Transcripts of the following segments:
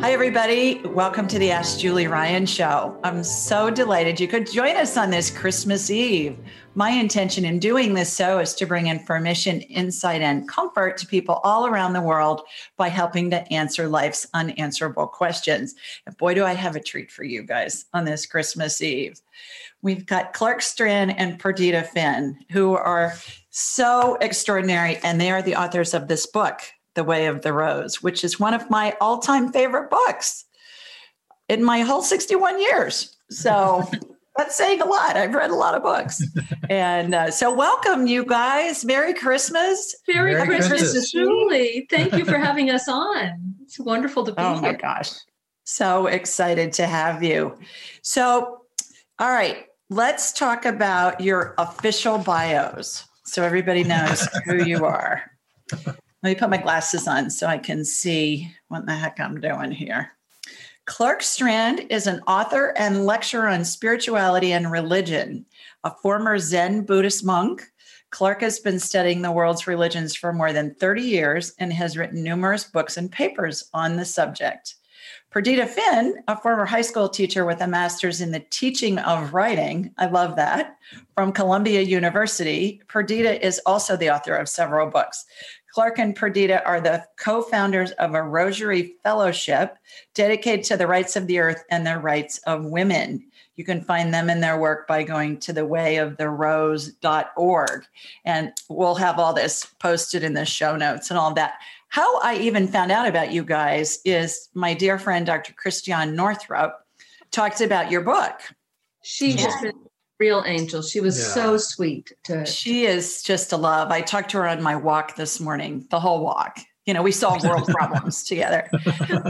Hi, everybody. Welcome to the Ask Julie Ryan show. I'm so delighted you could join us on this Christmas Eve. My intention in doing this show is to bring information, insight, and comfort to people all around the world by helping to answer life's unanswerable questions. And boy, do I have a treat for you guys on this Christmas Eve. We've got Clark Strand and Perdita Finn, who are so extraordinary, and they are the authors of this book, the Way of the Rose, which is one of my all time favorite books in my whole 61 years. So that's saying a lot. I've read a lot of books. and uh, so, welcome, you guys. Merry Christmas. Merry, Merry Christmas, Christmas, Julie. Thank you for having us on. It's wonderful to be oh here. Oh, my gosh. So excited to have you. So, all right, let's talk about your official bios so everybody knows who you are. Let me put my glasses on so I can see what the heck I'm doing here. Clark Strand is an author and lecturer on spirituality and religion, a former Zen Buddhist monk. Clark has been studying the world's religions for more than 30 years and has written numerous books and papers on the subject. Perdita Finn, a former high school teacher with a master's in the teaching of writing, I love that, from Columbia University. Perdita is also the author of several books. Clark and Perdita are the co founders of a Rosary Fellowship dedicated to the rights of the earth and the rights of women. You can find them in their work by going to thewayoftherose.org. And we'll have all this posted in the show notes and all that. How I even found out about you guys is my dear friend, Dr. Christiane Northrup, talked about your book. She yeah. just real angel. She was yeah. so sweet. To she is just a love. I talked to her on my walk this morning, the whole walk. You know, we solve world problems together.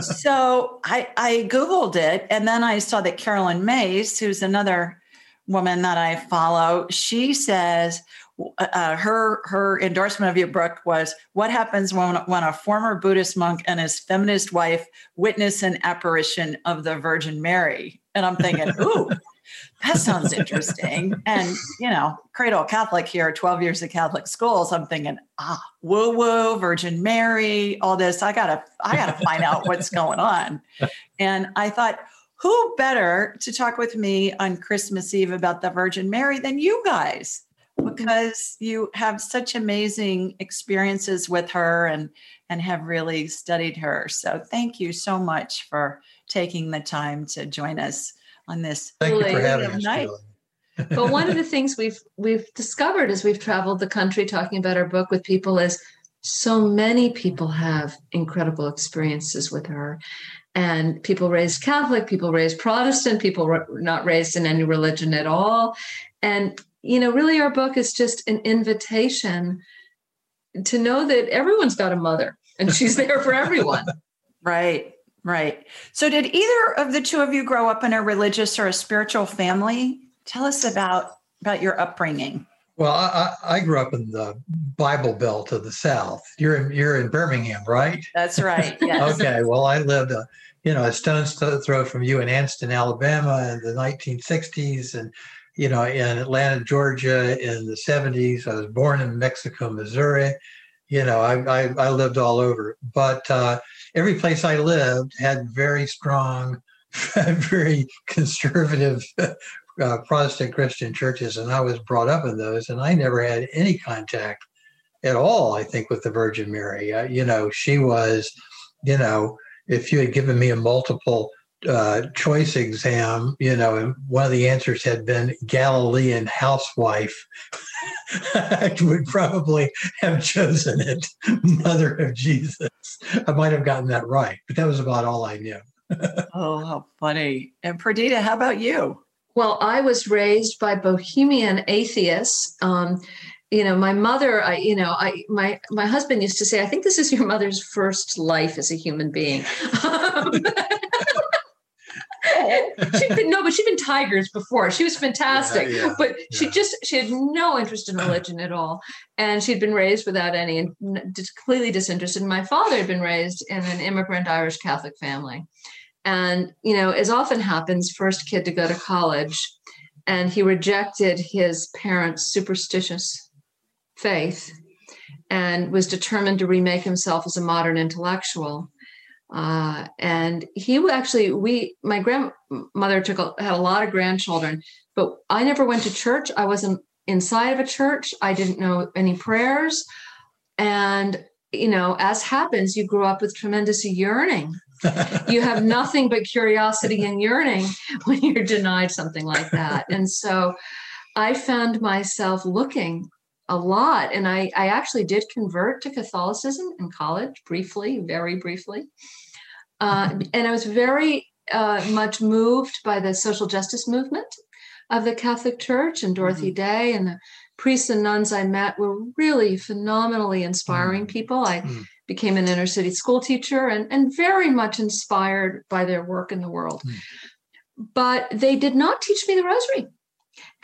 So I, I Googled it and then I saw that Caroline Myss, who's another woman that I follow, she says, uh, her her endorsement of your book was what happens when when a former Buddhist monk and his feminist wife witness an apparition of the Virgin Mary, and I'm thinking, ooh, that sounds interesting. and, you know, cradle Catholic here, 12 years of Catholic schools, I'm thinking, ah, woo woo, Virgin Mary, all this. I gotta, I gotta find out what's going on. And I thought, who better to talk with me on Christmas Eve about the Virgin Mary than you guys? Because you have such amazing experiences with her and and have really studied her. So thank you so much for taking the time to join us on this. Thank you for having us. Night. but one of the things we've we've discovered as we've traveled the country talking about our book with people is so many people have incredible experiences with her and people raised catholic people raised protestant people not raised in any religion at all and you know really our book is just an invitation to know that everyone's got a mother and she's there for everyone. Right, right. So, did either of the two of you grow up in a religious or a spiritual family? Tell us about about your upbringing. Well, I, I grew up in the Bible Belt of the South. You're in you're in Birmingham, right? That's right. Yes. okay. Well, I lived a you know a stone's throw from you in Anniston, Alabama, in the 1960s, and you know in Atlanta, Georgia, in the 70s. I was born in Mexico, Missouri. You know, I I, I lived all over, but uh, every place I lived had very strong, very conservative uh, Protestant Christian churches, and I was brought up in those, and I never had any contact at all. I think with the Virgin Mary, uh, you know, she was, you know, if you had given me a multiple uh, choice exam, you know, and one of the answers had been Galilean housewife, I would probably have chosen it, Mother of Jesus. I might have gotten that right, but that was about all I knew. oh, how funny. And Perdita, how about you? Well, I was raised by Bohemian atheists. Um, you know, my mother, I, you know, I, my, my husband used to say, I think this is your mother's first life as a human being. she'd been no, but she'd been tigers before. She was fantastic, yeah, yeah, but she just she had no interest in religion at all, and she'd been raised without any and completely disinterested. My father had been raised in an immigrant Irish Catholic family, and, you know, as often happens, first kid to go to college, and he rejected his parents' superstitious faith and was determined to remake himself as a modern intellectual. Uh, and he actually, we, my grandmother took a, had a lot of grandchildren, but I never went to church. I wasn't inside of a church. I didn't know any prayers. And, you know, as happens, you grow up with tremendous yearning you have nothing but curiosity and yearning when you're denied something like that. And so I found myself looking a lot. And I, I actually did convert to Catholicism in college briefly, very briefly. Uh, and I was very uh, much moved by the social justice movement of the Catholic Church and Dorothy mm-hmm. Day and the priests and nuns I met were really phenomenally inspiring mm-hmm. people. I mm-hmm became an inner city school teacher and, and very much inspired by their work in the world. Mm. But they did not teach me the rosary.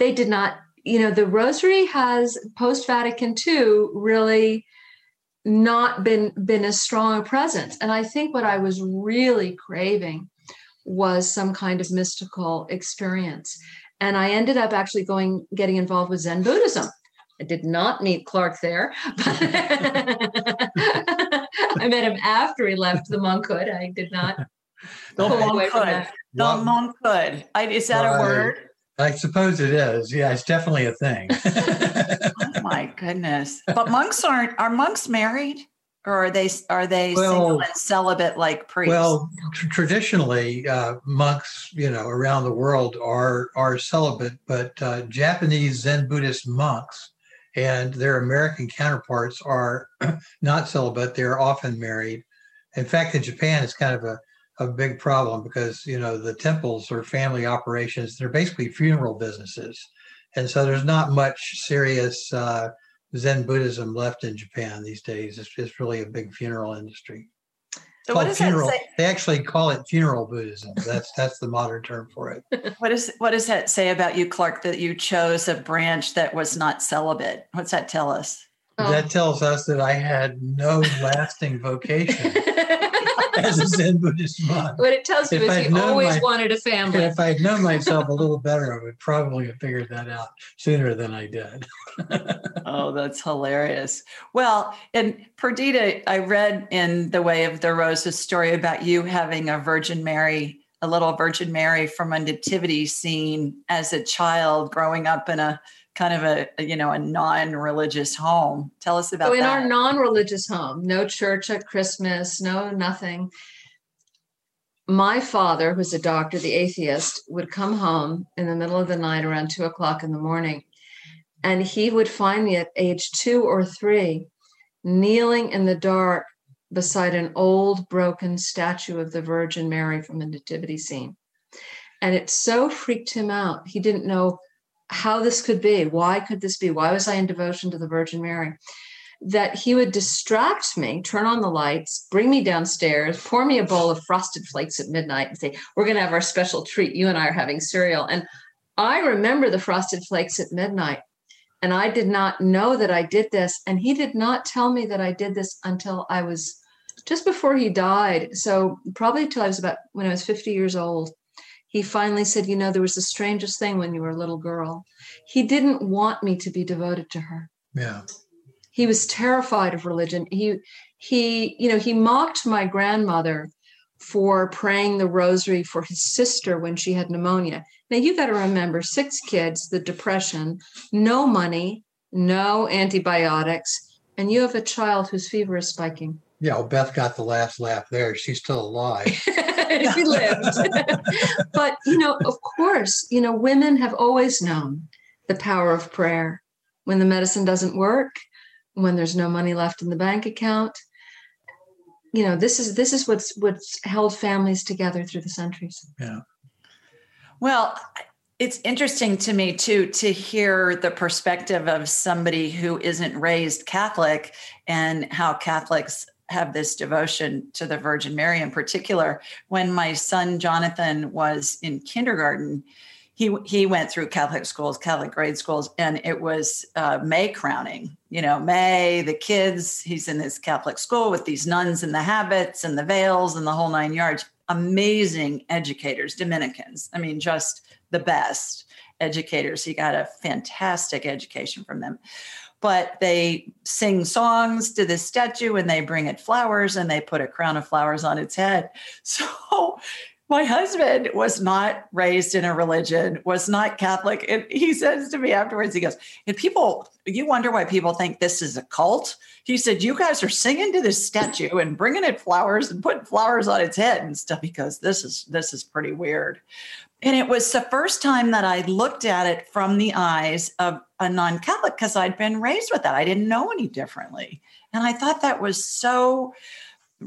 They did not, you know, the rosary has post Vatican II really not been been as strong a presence. And I think what I was really craving was some kind of mystical experience. And I ended up actually going getting involved with Zen Buddhism. I did not meet Clark there. I met him after he left the monkhood. I did not the monkhood. The monkhood. is that a word? I suppose it is. Yeah, it's definitely a thing. my goodness! But monks aren't. Are monks married, or are they are they well, single and celibate like priests? Well, tr- traditionally, uh, monks, you know, around the world are are celibate, but uh, Japanese Zen Buddhist monks and their American counterparts are not celibate. They're often married. In fact, in Japan, it's kind of a, a big problem because, you know, the temples are family operations. They're basically funeral businesses. And so there's not much serious uh, Zen Buddhism left in Japan these days. It's, it's really a big funeral industry. So what does funeral, that say? They actually call it funeral Buddhism. That's that's the modern term for it. what is what does that say about you, Clark? That you chose a branch that was not celibate. What's that tell us? Oh. That tells us that I had no lasting vocation. as a Zen Buddhist monk. What it tells you if is I'd you always my, wanted a family. If I'd known myself a little better, I would probably have figured that out sooner than I did. oh, that's hilarious. Well, and Perdita, I read in The Way of the Roses story about you having a Virgin Mary, a little Virgin Mary from a nativity scene as a child growing up in a kind of a, you know a non-religious home tell us about that. so in that. our non-religious home no church at christmas no nothing my father who's a doctor the atheist would come home in the middle of the night around two o'clock in the morning and he would find me at age two or three kneeling in the dark beside an old broken statue of the virgin mary from the nativity scene and it so freaked him out he didn't know how this could be. Why could this be? Why was I in devotion to the Virgin Mary? that he would distract me, turn on the lights, bring me downstairs, pour me a bowl of frosted flakes at midnight, and say, We're going to have our special treat. You and I are having cereal. And I remember the frosted flakes at midnight. And I did not know that I did this. And he did not tell me that I did this until I was just before he died. So, probably until I was about when I was 50 years old. He finally said, You know, there was the strangest thing when you were a little girl. He didn't want me to be devoted to her. Yeah. He was terrified of religion. He he you know he mocked my grandmother for praying the rosary for his sister when she had pneumonia. Now you got to remember six kids the depression no money no antibiotics and you have a child whose fever is spiking. Yeah well beth got the last laugh there. She's still alive she lived. But you know of course you know women have always known the power of prayer. When the medicine doesn't work when there's no money left in the bank account you know this is this is what's what's held families together through the centuries. Yeah. Well it's interesting to me too to hear the perspective of somebody who isn't raised catholic and how catholics have this devotion to the virgin mary in particular when my son jonathan was in kindergarten he he went through Catholic schools, Catholic grade schools, and it was uh, May crowning. You know, May the kids. He's in this Catholic school with these nuns in the habits and the veils and the whole nine yards. Amazing educators, Dominicans. I mean, just the best educators. He got a fantastic education from them. But they sing songs to this statue and they bring it flowers and they put a crown of flowers on its head. So my husband was not raised in a religion, was not Catholic. And he says to me afterwards, he goes, and people, you wonder why people think this is a cult. He said, you guys are singing to this statue and bringing it flowers and putting flowers on its head and stuff. He goes, this is, this is pretty weird. And it was the first time that I looked at it from the eyes of a non-Catholic because I'd been raised with that. I didn't know any differently. And I thought that was so,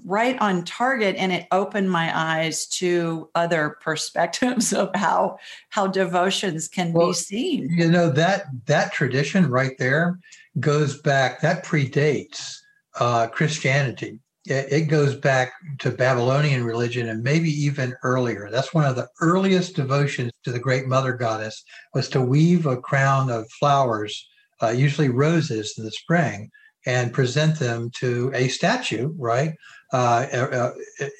right on target and it opened my eyes to other perspectives of how how devotions can well, be seen you know that that tradition right there goes back that predates uh, christianity it, it goes back to babylonian religion and maybe even earlier that's one of the earliest devotions to the great mother goddess was to weave a crown of flowers uh, usually roses in the spring and present them to a statue, right? Uh, a,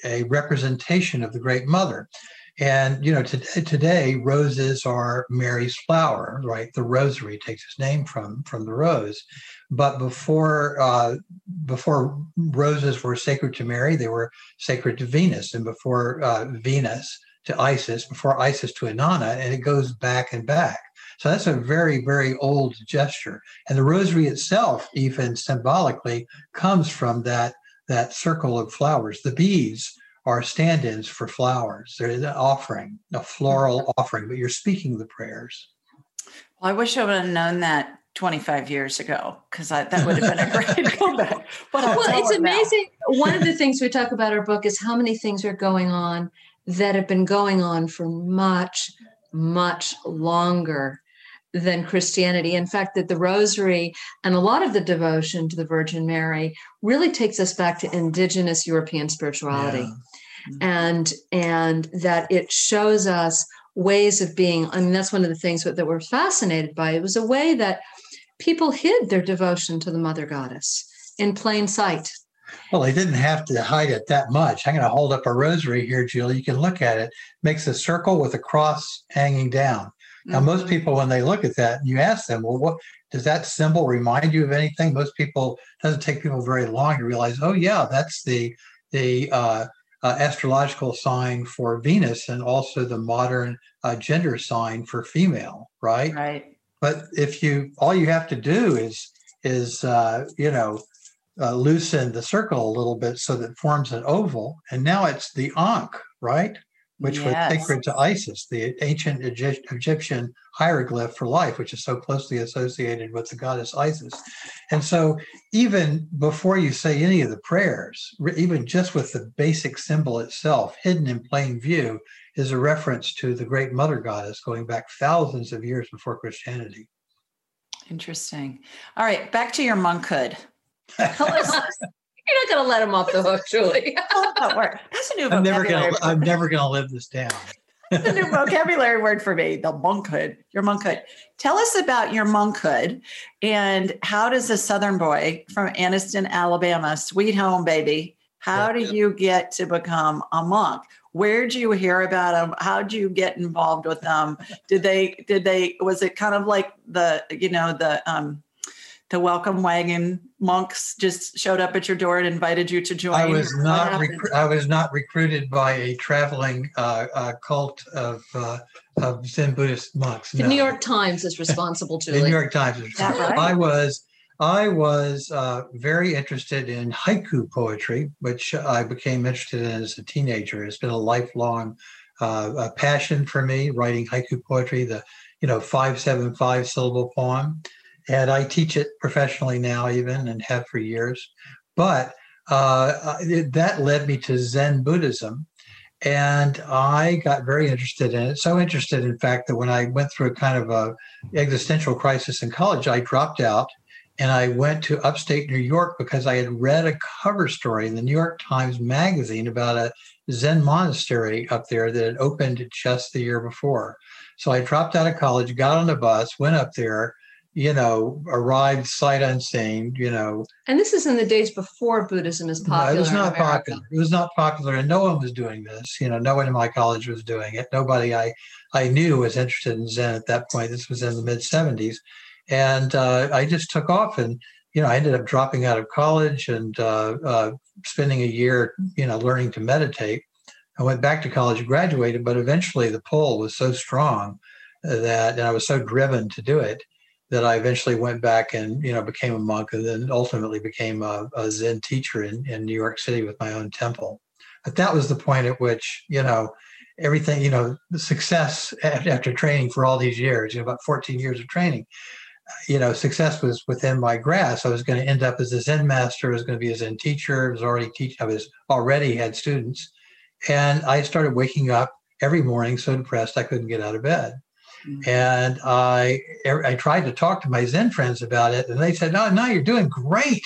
a, representation of the Great Mother. And you know, today, today roses are Mary's flower, right? The rosary takes its name from from the rose. But before uh, before roses were sacred to Mary, they were sacred to Venus, and before uh, Venus to Isis, before Isis to Inanna, and it goes back and back. So that's a very, very old gesture. And the rosary itself, even symbolically, comes from that, that circle of flowers. The beads are stand ins for flowers. They're an offering, a floral offering, but you're speaking the prayers. Well, I wish I would have known that 25 years ago because that would have been a great comeback. well, it's amazing. One of the things we talk about our book is how many things are going on that have been going on for much, much longer than Christianity. In fact, that the rosary and a lot of the devotion to the Virgin Mary really takes us back to indigenous European spirituality. Yeah. Mm-hmm. And and that it shows us ways of being. I mean, that's one of the things that, that we're fascinated by. It was a way that people hid their devotion to the mother goddess in plain sight. Well, they didn't have to hide it that much. I'm going to hold up a rosary here, Julie. You can look at it. Makes a circle with a cross hanging down. Now, mm-hmm. most people, when they look at that, you ask them, well, what does that symbol remind you of anything? Most people doesn't take people very long to realize, oh yeah, that's the the uh, uh, astrological sign for Venus and also the modern uh, gender sign for female, right? Right. But if you all you have to do is is uh, you know uh, loosen the circle a little bit so that it forms an oval, and now it's the ankh, right? which yes. was sacred to Isis, the ancient Egyptian hieroglyph for life, which is so closely associated with the goddess Isis. And so, even before you say any of the prayers, even just with the basic symbol itself, hidden in plain view, is a reference to the great mother goddess going back thousands of years before Christianity. Interesting. All right, back to your monkhood. You're not going to let him off the hook, Julie. That's a new I'm never vocabulary. gonna I'm never gonna live this down. That's a new vocabulary word for me. The monkhood. Your monkhood. Tell us about your monkhood and how does a Southern boy from Anniston, Alabama, sweet home baby, how do you get to become a monk? Where'd you hear about them? How'd you get involved with them? Did they? Did they? Was it kind of like the you know the um the welcome wagon monks just showed up at your door and invited you to join? I was not happened? recru- I was not recruited by a traveling uh, uh, cult of uh, of Zen Buddhist monks. The no. New York Times is responsible, to the New York Times. is- that right? I was I was uh, very interested in haiku poetry, which I became interested in as a teenager. It's been a lifelong uh, a passion for me, writing haiku poetry, the you know five seven five syllable poem, and I teach it professionally now, even and have for years. But uh, that led me to Zen Buddhism, and I got very interested in it. So interested, in fact, that when I went through a kind of a existential crisis in college, I dropped out and I went to upstate New York because I had read a cover story in the New York Times Magazine about a Zen monastery up there that had opened just the year before. So I dropped out of college, got on the bus, went up there, you know, arrived sight unseen, you know, And this is in the days before Buddhism is no, popular. it was not popular. It was not popular, and no one was doing this. You know, no one in my college was doing it. Nobody I I knew was interested in Zen at that point. This was in the mid '70s, and uh, I just took off. And you know, I ended up dropping out of college and uh, uh, spending a year, you know, learning to meditate. I went back to college, graduated, but eventually the pull was so strong that, and I was so driven to do it that I eventually went back and you know became a monk, and then ultimately became a, a Zen teacher in, in New York City with my own temple. But that was the point at which you know everything you know the success after training for all these years, you know about 14 years of training. You know, success was within my grasp. I was going to end up as a Zen master. I was going to be a Zen teacher. I was already teach. I was already had students, and I started waking up every morning so depressed I couldn't get out of bed. Mm. And I er, I tried to talk to my Zen friends about it, and they said, "No, no, you're doing great.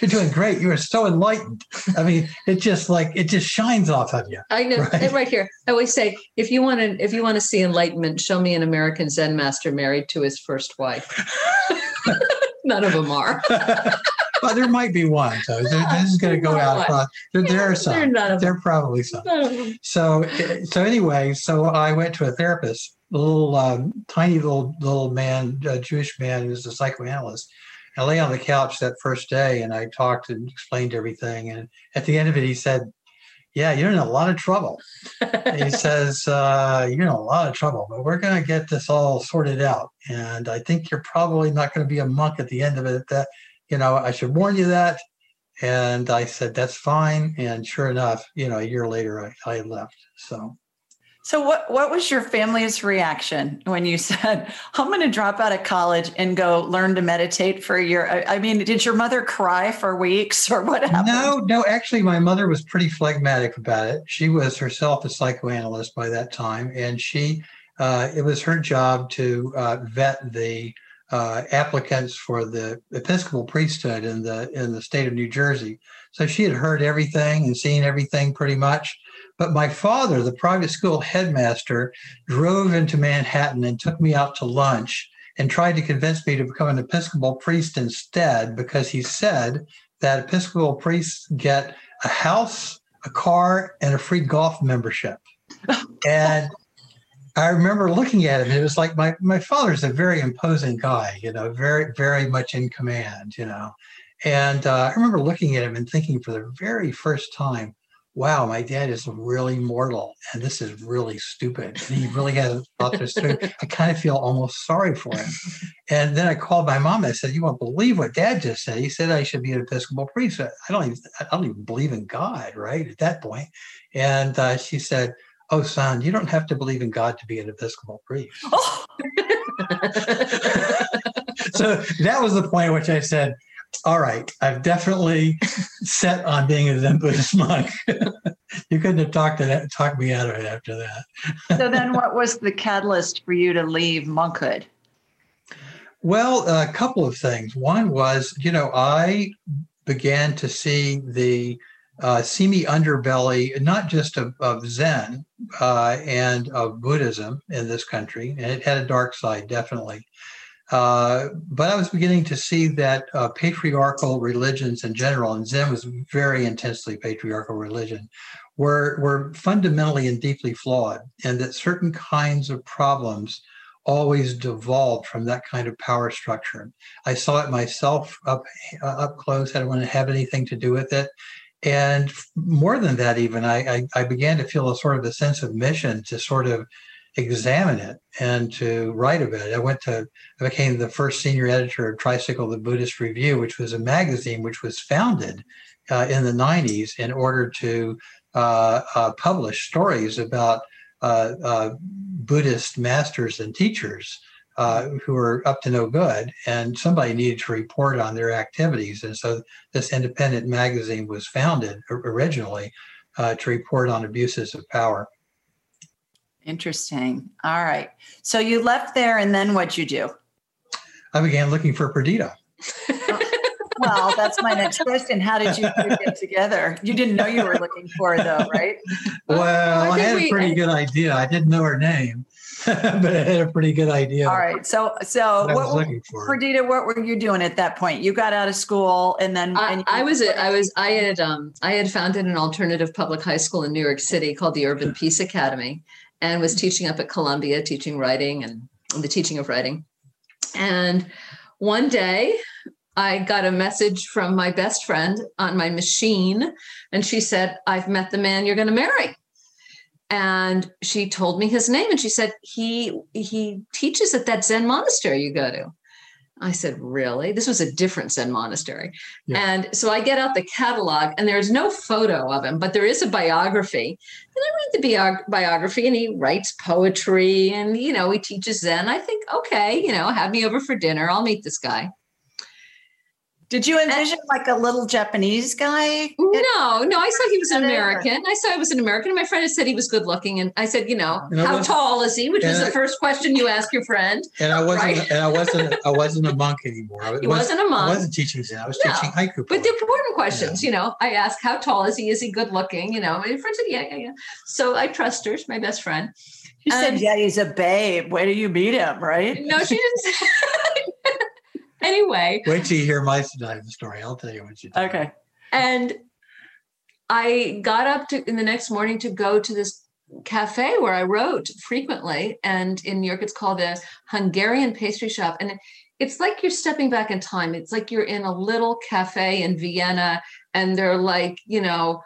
You're doing great. You are so enlightened. I mean, it just like it just shines off of you." I know Right. right. here. I always say, if you want to, if you want to see enlightenment, show me an American Zen master married to his first wife. None of them are. well, there might be one. So this this is going to go out across. There, there are some. There are probably some. None of them. so so anyway so i went to a therapist a little um, tiny little little man a jewish man who's a psychoanalyst i lay on the couch that first day and i talked and explained everything. And at the end of it he said yeah you're in a lot of trouble. He says uh, you're in a lot of trouble but we're going to get this all sorted out. And i think you're probably not going to be a monk at the end of it. That you know i should warn you that. And I said, that's fine. And sure enough, you know, a year later, I, I left. So So what what was your family's reaction when you said, "I'm going to drop out of college and go learn to meditate for a year"? I, I mean, did your mother cry for weeks, or what happened? No, no, actually, my mother was pretty phlegmatic about it. She was herself a psychoanalyst by that time, and she, uh, it was her job to uh, vet the uh, applicants for the Episcopal priesthood in the in the state of New Jersey. So she had heard everything and seen everything pretty much. But my father, the private school headmaster, drove into Manhattan and took me out to lunch and tried to convince me to become an Episcopal priest instead because he said that Episcopal priests get a house, a car, and a free golf membership. and I remember looking at him, it was like my my father's a very imposing guy, you know, very very much in command, you know. And uh, I remember looking at him and thinking for the very first time, wow, my dad is really mortal and this is really stupid. And he really hasn't thought this through. I kind of feel almost sorry for him. And then I called my mom and I said, You won't believe what dad just said. He said I should be an Episcopal priest. I don't even I don't even believe in God, right? At that point. And uh, she said, Oh, son, you don't have to believe in God to be an Episcopal priest. Oh, so that was the point at which I said, all right, I've definitely set on being a Zen Buddhist monk. you couldn't have talked, to that, talked me out of it after that. so then, what was the catalyst for you to leave monkhood? Well, a couple of things. One was, you know, I began to see the uh, seamy underbelly, not just of, of Zen uh, and of Buddhism in this country, and it had a dark side, definitely. Uh, but I was beginning to see that uh, patriarchal religions in general, and Zen was very intensely patriarchal religion, were, were fundamentally and deeply flawed, and that certain kinds of problems always devolved from that kind of power structure. I saw it myself up uh, up close. I didn't want to have anything to do with it. And more than that, even I, I, I began to feel a sort of a sense of mission to sort of examine it and to write about it. I went to, I became the first senior editor of Tricycle, the Buddhist Review, which was a magazine which was founded uh, in the 90s in order to uh, uh, publish stories about uh, uh, Buddhist masters and teachers uh, who were up to no good, and somebody needed to report on their activities. And so this independent magazine was founded originally to report on abuses of power. Interesting. All right. So you left there, and then what'd you do? I began looking for Perdita. well, that's my next question. How did you get together? You didn't know you were looking for her, though, right? Well, I, I had a pretty good idea. I didn't know her name, but I had a pretty good idea. All right. So, so what, what Perdita, what were you doing at that point? You got out of school, and then I, and I was I was I had um I had founded an alternative public high school in New York City called the Urban Peace Academy and was mm. teaching up at Columbia, teaching writing and the teaching of writing. And one day I got a message from my best friend on my machine, and she said, I've met the man you're going to marry. And she told me his name, and she said, he he teaches at that Zen monastery you go to. I said, Really? This was a different Zen monastery. Yeah. And so I get out the catalog, and there's no photo of him, but there is a biography. And I read the bi- biography, and he writes poetry, and, you know, he teaches Zen. I think, okay, you know, have me over for dinner. I'll meet this guy. Did you envision like a little Japanese guy? No, no. I saw he was an American. I saw he was an American. My friend had said he was good looking, and I said, you know, you know how tall is he? Which was I, the first question you ask your friend. And I wasn't. Right? And I wasn't. I wasn't a monk anymore. I he wasn't, a monk. I wasn't teaching Zen. I was no. teaching haiku. But the important questions, yeah. you know, I asked, how tall is he? Is he good looking? You know, my friend said, yeah, yeah, yeah. So I trust her. She's my best friend. She um, said, yeah, he's a babe. Where do you meet him? Right? No, she didn't. anyway. Wait till you hear my side of the story. I'll tell you what you did. Okay. And I got up to in the next morning to go to this cafe where I wrote frequently. And in New York, it's called the Hungarian pastry shop. And it's like you're stepping back in time. It's like you're in a little cafe in Vienna and they're like, you know,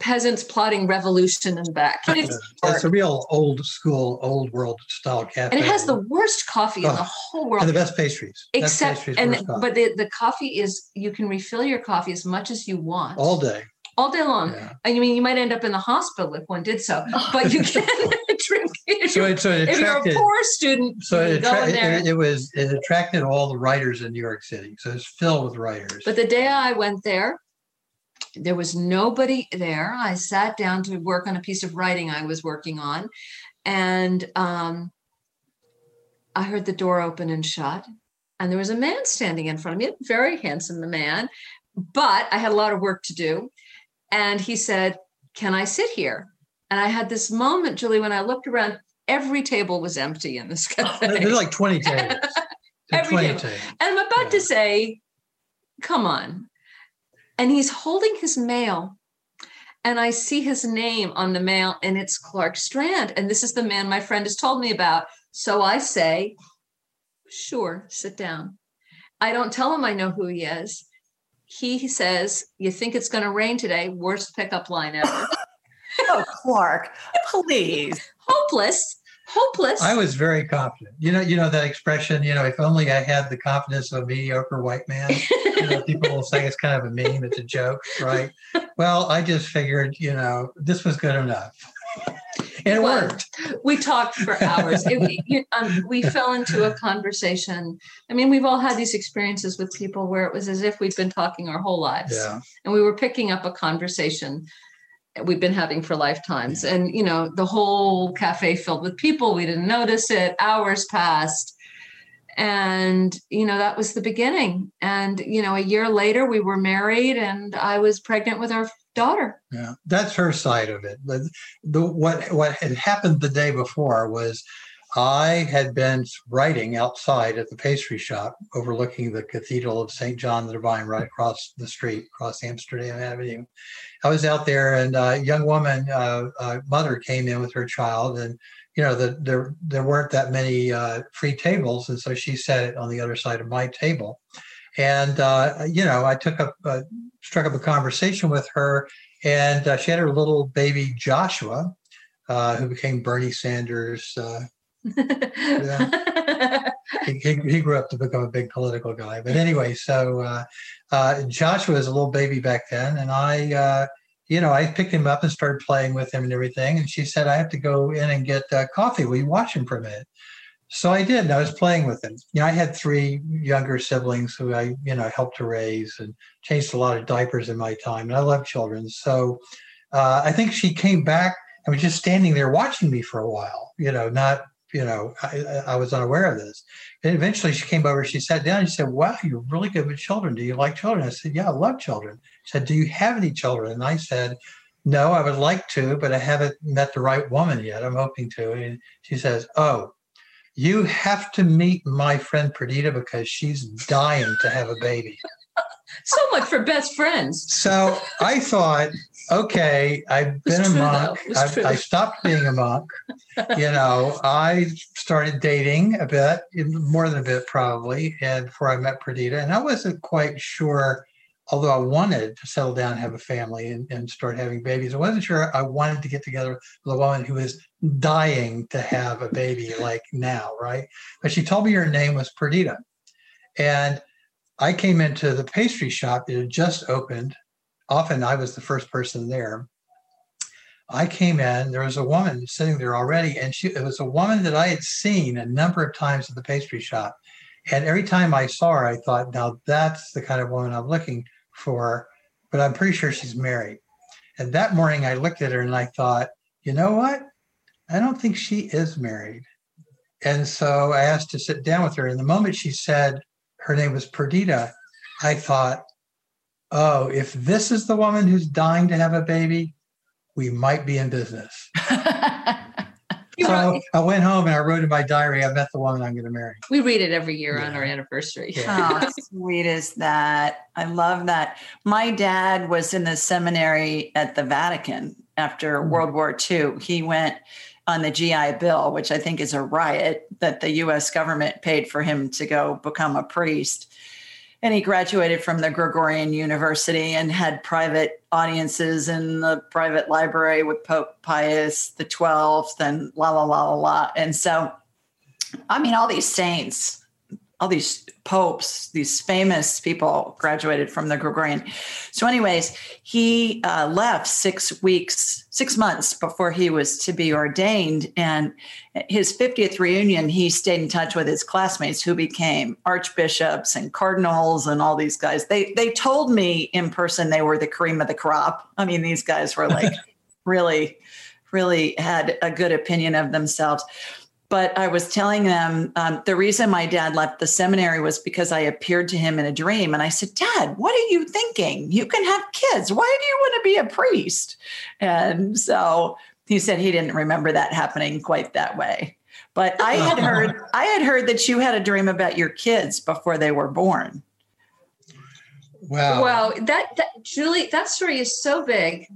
peasants plotting revolution in the back. It's, it's a real old school, old world style cafe. And it has the worst coffee oh, in the whole world. And the best pastries. Except, pastries and but the, the coffee is, you can refill your coffee as much as you want. All day. All day long. Yeah. I mean, you might end up in the hospital if one did so, but you can drink. If, so it, so it if you're a poor student, so it, attra- it, it was it attracted all the writers in New York City. So it's filled with writers. But the day I went there, there was nobody there. I sat down to work on a piece of writing I was working on, and um, I heard the door open and shut, and there was a man standing in front of me, very handsome the man, but I had a lot of work to do. And he said, Can I sit here? And I had this moment, Julie, when I looked around, every table was empty in this cafe. There's like 20 tables. every 20 table. And I'm about yeah. to say, Come on, and he's holding his mail and I see his name on the mail and it's Clark Strand. And this is the man my friend has told me about. So I say, sure, sit down. I don't tell him I know who he is. He says, You think it's going to rain today? Worst pickup line ever. oh, Clark, please. Hopeless hopeless. I was very confident. You know, you know that expression. You know, if only I had the confidence of a mediocre white man. you know, people will say it's kind of a meme. It's a joke, right? Well, I just figured, you know, this was good enough. And it well, worked. We talked for hours. it, you, um, we fell into a conversation. I mean, we've all had these experiences with people where it was as if we'd been talking our whole lives. Yeah. And we were picking up a conversation we've been having for lifetimes. And, you know, the whole cafe filled with people. We didn't notice it. Hours passed. and you know that was the beginning and you know a year later we were married and i was pregnant with our daughter yeah that's her side of it but the what what had happened the day before was I had been writing outside at the pastry shop overlooking the Cathedral of St. John the Divine right across the street, across Amsterdam Avenue. I was out there, and a young woman, uh, uh, mother, came in with her child, and you know, the, there there weren't that many uh, free tables, and so she sat it on the other side of my table. And uh, you know, I took up uh, struck up a conversation with her, and uh, she had her little baby Joshua, who became Bernie Sanders' yeah. he, he, grew up to become a big political guy. But anyway, so uh, uh, Joshua was a little baby back then, and I, uh, you know, I picked him up and started playing with him and everything. And she said, I have to go in and get uh, coffee. Will you watch him for a minute? So I did, and I was playing with him. You know, I had three younger siblings who I, you know, helped to raise and changed a lot of diapers in my time, and I love children. So uh, I think she came back and was just standing there watching me for a while. You know, not you know, I, I, was unaware of this. And eventually she came over, she sat down and she said, Wow, you're really good with children. Do you like children? I said, Yeah, I love children. She said, Do you have any children? And I said, No, I would like to, but I haven't met the right woman yet. I'm hoping to. And she says, Oh, you have to meet my friend Perdita because she's dying to have a baby. so much for best friends. So I thought, okay, I've been a monk. I, I, stopped being a monk. you know, I started dating a bit, more than a bit probably, and before I met Perdita, and I wasn't quite sure. Although I wanted to settle down, have a family, and, and start having babies, I wasn't sure I wanted to get together with a woman who was dying to have a baby like now, right? But she told me her name was Perdita. And I came into the pastry shop. It had just opened. Often I was the first person there. I came in, there was a woman sitting there already, and she it was a woman that I had seen a number of times at the pastry shop. And every time I saw her, I thought, now that's the kind of woman I'm looking for, but I'm pretty sure she's married. And that morning I looked at her and I thought, you know what? I don't think she is married. And so I asked to sit down with her. And the moment she said, her name was Perdita, I thought, oh, if this is the woman who's dying to have a baby, we might be in business. so I went home and I wrote in my diary, I met the woman I'm going to marry. We read it every year yeah. on our anniversary. Yeah. How sweet is that? I love that. My dad was in the seminary at the Vatican after mm-hmm. World War II. He went on the GI Bill, which I think is a riot that the US government paid for him to go become a priest. And he graduated from the Gregorian University and had private audiences in the private library with Pope Pius the 12th and la la la la la. And so, I mean, all these saints all these popes, these famous people graduated from the Gregorian. So, anyways, he uh, left six weeks, six months before he was to be ordained. And his 50th reunion, he stayed in touch with his classmates who became archbishops and cardinals and all these guys. They they told me in person they were the cream of the crop. I mean, these guys were like really, really had a good opinion of themselves but I was telling them um, the reason my dad left the seminary was because I appeared to him in a dream. And I said, Dad, what are you thinking? You can have kids. Why do you want to be a priest? And so he said he didn't remember that happening quite that way. But I had heard I had heard that you had a dream about your kids before they were born. Wow. Wow. That, that Julie, that story is so big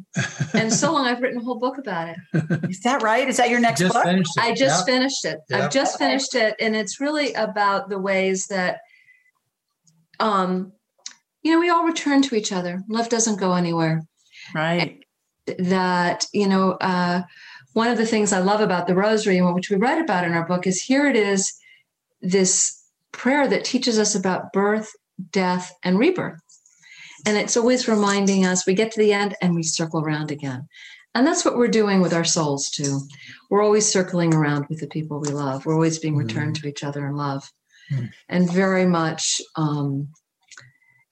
and so long. I've written a whole book about it. Is that right? Is that your next just book? I just yep. finished it. Yep. I've just finished it. And it's really about the ways that um, you know, we all return to each other. Love doesn't go anywhere. Right. That, you know, uh, one of the things I love about the rosary, which we write about in our book, is here it is this prayer that teaches us about birth, death, and rebirth. And it's always reminding us we get to the end and we circle around again. And that's what we're doing with our souls too. We're always circling around with the people we love. We're always being returned mm. to each other in love. Mm. And very much, um,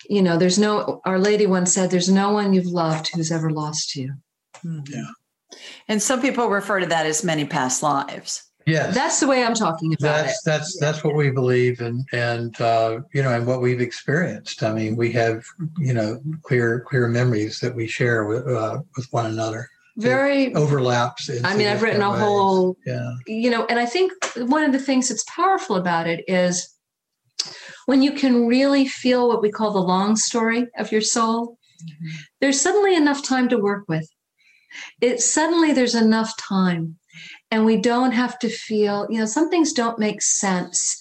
you know, there's no, Our Lady once said, there's no one you've loved who's ever lost you. Mm. Yeah. And some people refer to that as many past lives. Yes, That's the way I'm talking about that's it. that's that's what we believe and and uh, you know and what we've experienced. I mean, we have you know clear clear memories that we share with uh, with one another. Very Overlaps. I mean, I've written a ways. whole Yeah. you know, and I think one of the things that's powerful about it is when you can really feel what we call the long story of your soul, there's suddenly enough time to work with. It suddenly there's enough time, and we don't have to feel, you know, some things don't make sense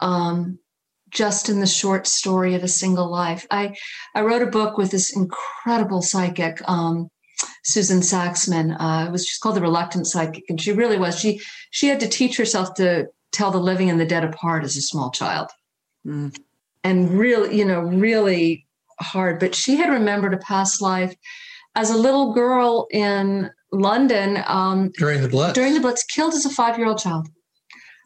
um, just in the short story of a single life. I I wrote a book with this incredible psychic. Um, Suzan Saxman. Uh, it was just called The Reluctant Psychic, and she really was. She she had to teach herself to tell the living and the dead apart as a small child, Mm. and really, you know, really hard. But she had remembered a past life as a little girl in London um, During the Blitz. during the Blitz, killed as a five year old child.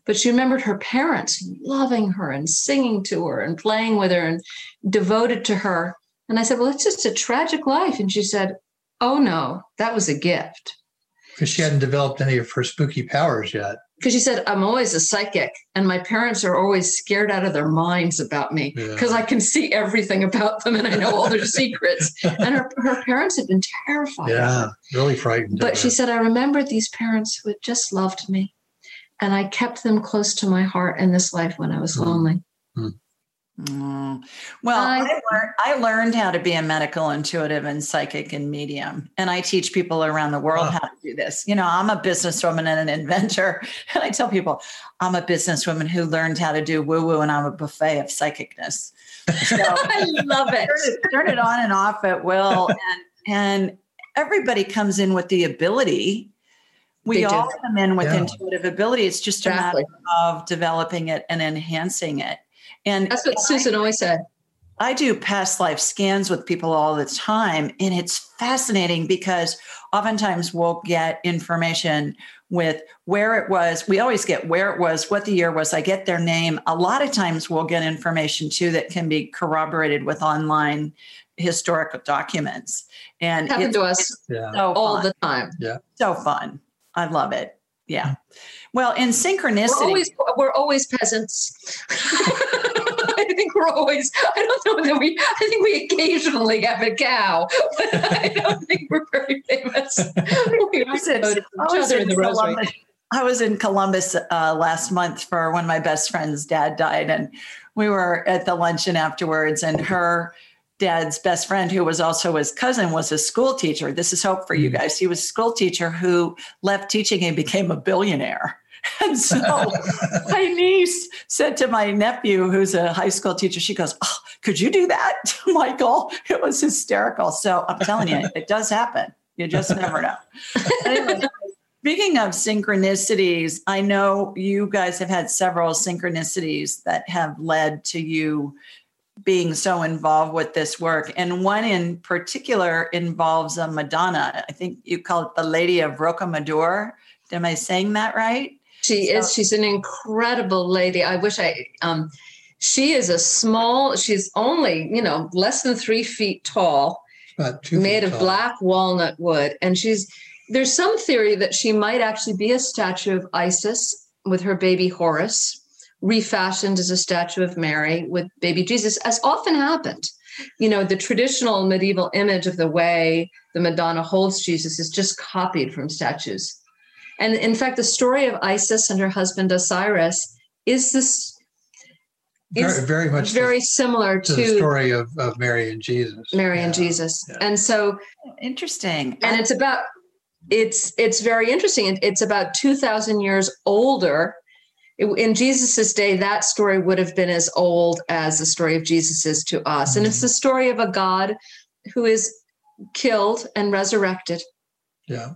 But she remembered her parents loving her and singing to her and playing with her and devoted to her. And I said, Well, it's just a tragic life. And she said, Oh no, that was a gift. because she hadn't developed any of her spooky powers yet. Because she said, I'm always a psychic, and my parents are always scared out of their minds about me Yeah. because I can see everything about them and I know all their secrets. And her, her parents had been terrified. Yeah, really frightened. But she said, I remembered these parents who had just loved me. And I kept them close to my heart in this life when I was Mhm. lonely. Mm. Mm. Well, I- I, learned, I learned how to be a medical intuitive and psychic and medium. And I teach people around the world Wow. how to do this. You know, I'm a businesswoman and an inventor. And I tell people, I'm a businesswoman who learned how to do woo woo and I'm a buffet of psychicness. So I love it. turn it, turn it on and off at will. And, and everybody comes in with the ability. We all come in with Yeah. intuitive ability. It's just a Exactly. matter of developing it and enhancing it. And That's what Susan always said. I do past life scans with people all the time, and it's fascinating because oftentimes we'll get information with where it was. We always get where it was, what the year was. I get their name. A lot of times we'll get information too that can be corroborated with online historical documents. And Happened it's, to us yeah. so all fun. the time. Yeah. So fun. I love it. Yeah. Well, in We're synchronicity, always we're always peasants. I think we're always. I don't know that we. I think we occasionally have a cow, but I don't think we're very famous. We I was in- I each was other in in the rosary. Columbus. I was in Columbus uh, last month for when my best friend's dad died, and we were at the luncheon afterwards. And her dad's best friend, who was also his cousin, was a school teacher. This is hope for you hmm. guys. He was a school teacher who left teaching and became a billionaire. And so my niece said to my nephew, who's a high school teacher, she goes, oh, Could you do that, Michael? It was hysterical. So I'm telling you, it does happen. You just never know. Anyway, speaking of synchronicities, I know you guys have had several synchronicities that have led to you being so involved with this work. And one in particular involves a Madonna. I think you call it the Lady of Rocamadour. Am I saying that right? She is. She's an incredible lady. I wish I. Um, she is a small. She's only you know less than three feet tall, About two made feet of tall. black walnut wood, and she's. There's some theory that she might actually be a statue of Isis with her baby Horus, refashioned as a statue of Mary with baby Jesus, as often happened. You know, the traditional medieval image of the way the Madonna holds Jesus is just copied from statues. And in fact, the story of Isis and her husband Osiris is this Very, is very much very the, similar to the story of, of Mary and Jesus. Mary and Jesus. yeah. And so Interesting. and it's about it's it's very interesting it's about 2000 years older It- in jesus's day that story would have been as old as the story of jesus is to us and it's the story of a god who is killed and resurrected Yeah.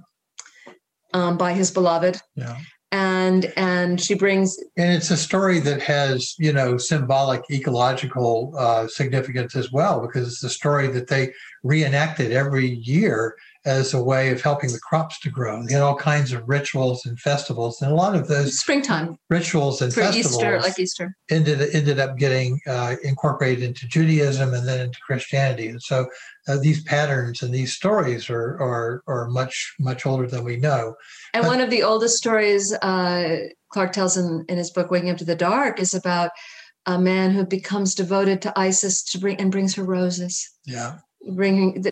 um, by his beloved Yeah. and and she brings And it's a story that has, you know, symbolic ecological uh, significance as well, because it's a story that they reenacted every year as a way of helping the crops to grow. They had all kinds of rituals and festivals, and a lot of those springtime rituals and for festivals Easter, like Easter. ended ended up getting uh, incorporated into Judaism and then into Christianity. And so uh, these patterns and these stories are are are much much older than we know. And But- one of the oldest stories uh, Clark tells in, in his book Waking Up to the Dark is about a man who becomes devoted to Isis to bring and brings her roses. Yeah. Bringing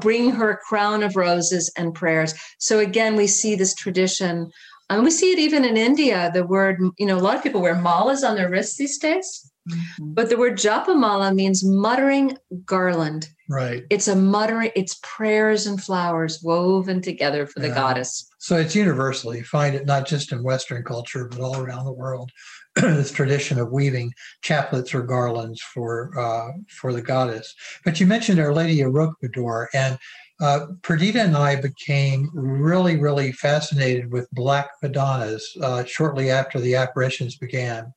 bring her a crown of roses and prayers so again we see this tradition and we see it even in india the word you know a lot of people wear malas on their wrists these days mm-hmm. but the word japamala means muttering garland Right. it's a muttering it's prayers and flowers woven together for the goddess So it's universal. You find it not just in Western culture, but all around the world. this tradition of weaving chaplets or garlands for uh, for the goddess. But you mentioned Our Lady of Rocamadour, and uh, Perdita and I became really, really fascinated with Black Madonnas uh, shortly after the apparitions began,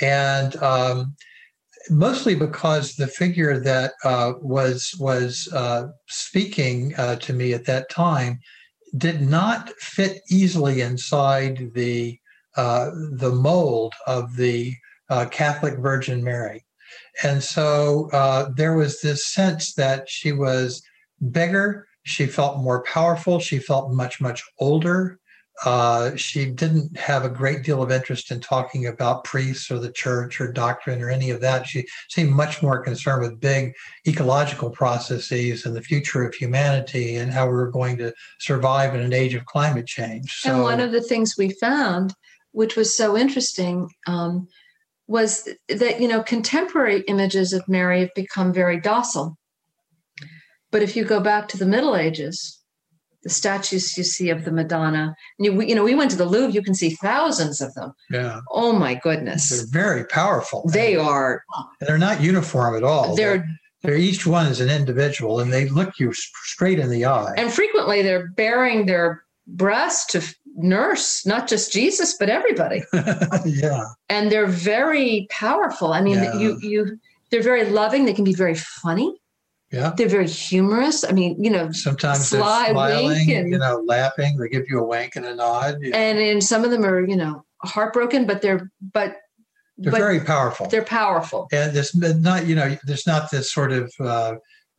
and um, mostly because the figure that uh, was was uh, speaking uh, to me at that time did not fit easily inside the uh, the mold of the uh, Catholic Virgin Mary, and so uh, there was this sense that she was bigger. She felt more powerful. She felt much much older. Uh, she didn't have a great deal of interest in talking about priests or the church or doctrine or any of that. She seemed much more concerned with big ecological processes and the future of humanity and how we were going to survive in an age of climate change. So, and one of the things we found which was so interesting um, was that you know contemporary images of mary have become very docile but if you go back to the middle ages the statues you see of the madonna and you, you know we went to the louvre you can see thousands of them yeah, oh my goodness. they're very powerful. they are And they're not uniform at all. they're they're each one is an individual, and they look you straight in the eye. and frequently they're bearing their breast to nurse not just jesus but everybody yeah, and they're very powerful i mean Yeah. you you they're very loving they can be very funny yeah. they're very humorous i mean you know Sometimes Sly smiling, and- you know, laughing. They give you a wink and a nod. You know, and in some of them are you know heartbroken but they're but they're but very powerful. they're powerful and there's not you know there's not this sort of uh,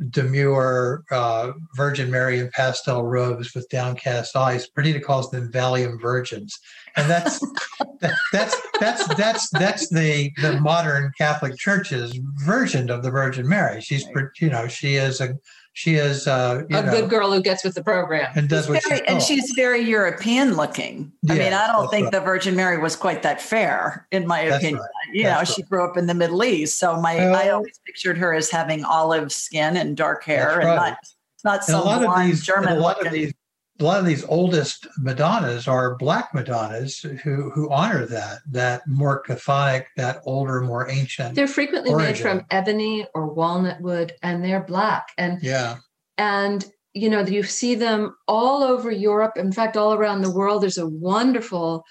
demure uh, Virgin Mary in pastel robes with downcast eyes. Perdita calls them Valium virgins, and that's that, that's that's that's that's the the modern Catholic Church's version of the Virgin Mary. She's you know she is a she is uh, you a know good girl who gets with the program and does what Very- she's and she's very European looking. I mean, I don't think right. the Virgin Mary was quite that fair, in my That's opinion. right. You know, That's she grew up in the Middle East, so my I always pictured her as having olive skin and dark hair, and right. not not And a some lot of blonde these, German a lot looking. of these, a lot of these oldest Madonnas are black Madonnas who who honor that that more Catholic, that older, more ancient. they're frequently made from ebony or walnut wood and they're black. And yeah, and you know you see them all over europe. In fact all around the world there's a wonderful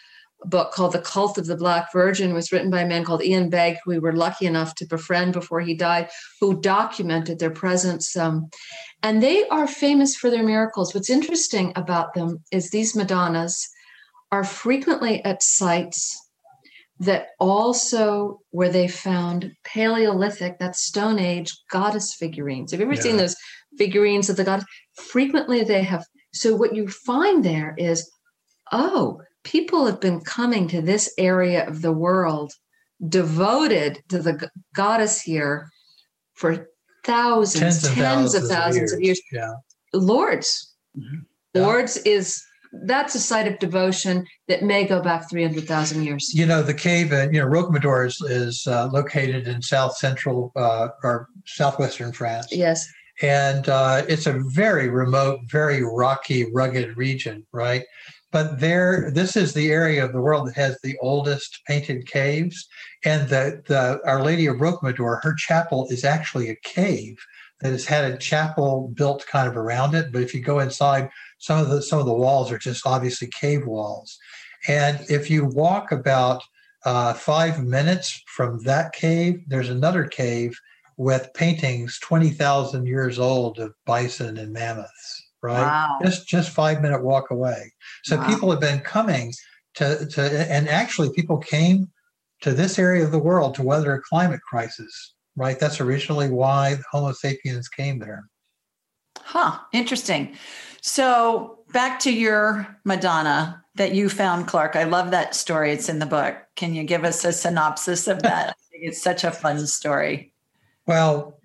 book called the cult of the black virgin. It was written by a man called ean begg who we were lucky enough to befriend before he died who documented their presence um, and they are famous for their miracles. What's interesting about them is these madonnas are frequently at sites that also where they found paleolithic that's stone age goddess figurines. Have you ever seen those figurines of the goddess? Frequently they have so what you find there is oh people have been coming to this area of the world devoted to the goddess here for thousands tens and tens, thousands, of thousands of years, Yeah, Lourdes Mhm. Yeah. Lourdes is that's a site of devotion that may go back 300,000 years you know the cave, uh, you know, Rocamadour is, is uh, located in south central uh, or southwestern France. yes and uh, it's a very remote, very rocky, rugged region, right? But there, this is the area of the world that has the oldest painted caves, and the the Our Lady of Rocamadour, her chapel is actually a cave that has had a chapel built kind of around it. But if you go inside, some of the some of the walls are just obviously cave walls, and if you walk about uh, five minutes from that cave, there's another cave with paintings 20,000 years old of bison and mammoths, right? Wow. Just just five minute walk away. So Wow. people have been coming to to and actually people came to this area of the world to weather a climate crisis, right? That's originally why Homo sapiens came there. Huh. Interesting. So back to your Madonna that you found, Clark. I love that story. It's in the book. Can you give us a synopsis of that? I think it's such a fun story. Well,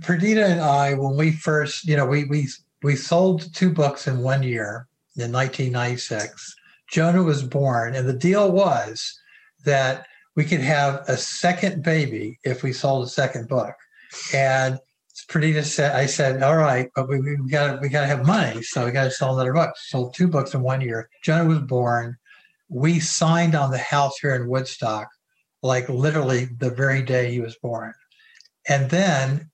Perdita and I, when we first, you know, we we we sold two books in one year in 1996. Jonah was born, and the deal was that we could have a second baby if we sold a second book. And Perdita said, "I said, all right, but we, we got we got to have money, so we got to sell another book." Sold two books in one year. Jonah was born. We signed on the house here in Woodstock, like literally the very day he was born. And then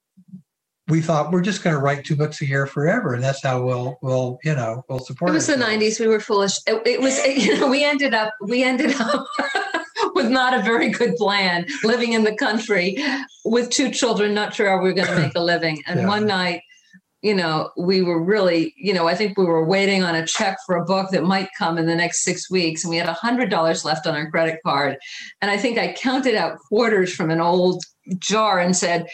we thought we're just going to write two books a year forever, and that's how we'll we'll you know we'll support. It was the '90s. We were foolish. It, it was you know we ended up we ended up with not a very good plan, living in the country with two children, not sure how we were going to make a living. And Yeah. one night, you know, we were really you know I think we were waiting on a check for a book that might come in the next six weeks, and we had a hundred dollars left on our credit card, and I think I counted out quarters from an old jar and said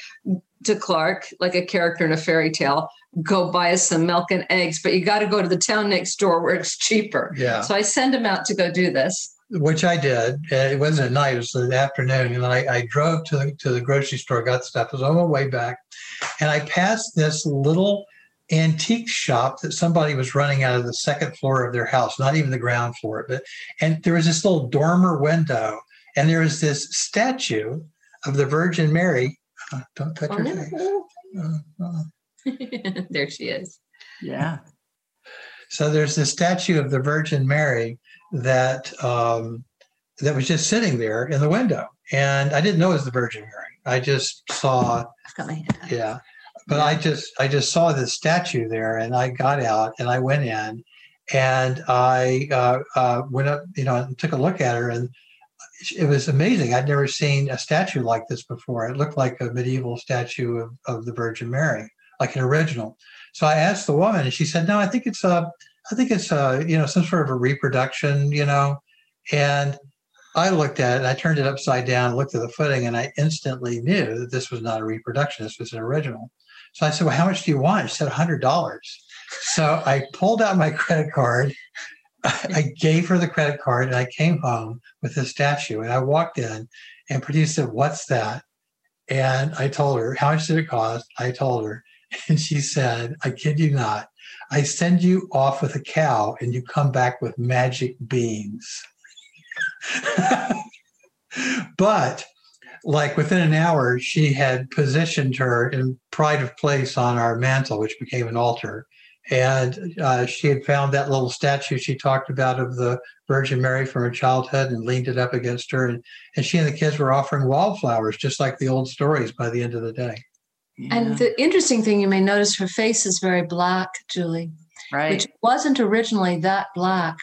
to Clark, like a character in a fairy tale, go buy us some milk and eggs, but you got to go to the town next door where it's cheaper. Yeah. So I send him out to go do this. which I did. Uh, It wasn't at night; it was the afternoon, and I, I drove to the to the grocery store, got stuff. I was on my way back, and I passed this little antique shop that somebody was running out of the second floor of their house, not even the ground floor, but and there was this little dormer window, and there was this statue of the Virgin Mary. Don't touch her face. Uh, uh. there she is. Yeah. So there's this statue of the Virgin Mary that um, that was just sitting there in the window, and I didn't know it was the Virgin Mary. I just saw, I've got my hand up. yeah, but I just I just saw this statue there, and I got out and I went in, and I uh, uh, went up, you know, and took a look at her, and it was amazing. I'd never seen a statue like this before. It looked like a medieval statue of, of the Virgin Mary, like an original. So I asked the woman, and she said, "No, I think it's a, I think it's a, you know, some sort of a reproduction, you know." And I looked at it, I turned it upside down, looked at the footing, and I instantly knew that this was not a reproduction. This was an original. So I said, "Well, how much do you want?" She said, hundred dollars." So I pulled out my credit card. I gave her the credit card, and I came home with the statue. And I walked in, and produced said, "What's that?" And I told her, "How much did it cost?" I told her, and she said, I kid you not, I send you off with a cow and you come back with magic beans. but like within an hour, she had positioned her in pride of place on our mantle, which became an altar. And uh, she had found that little statue she talked about of the Virgin Mary from her childhood and leaned it up against her. And, and she and the kids were offering wildflowers, just like the old stories by the end of the day. And the interesting thing you may notice her face is very black, Julie, right. which wasn't originally that black.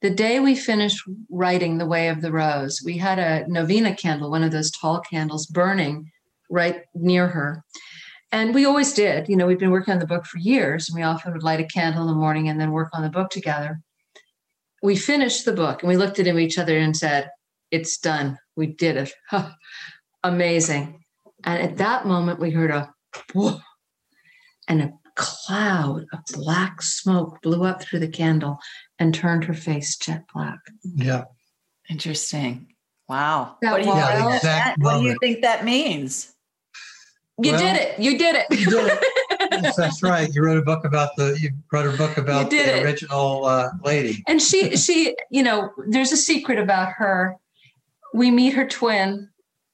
The day we finished writing The Way of the Rose, we had a novena candle, one of those tall candles, burning right near her. And we always did. You know, we've been working on the book for years, and we often would light a candle in the morning and then work on the book together. We finished the book and we looked at each other and said, It's done. We did it. Huh. Amazing. And at that moment, we heard a whoa, and a cloud of black smoke blew up through the candle and turned her face jet black. Yeah. Interesting. Wow. That what, do you, wild? Yeah, that- what do you think that means? You Well, did it. You did it. You did Yes, that's right. You wrote a book about the. You wrote a book about the it. original uh, lady. and she, she, you know, there's a secret about her. We meet her twin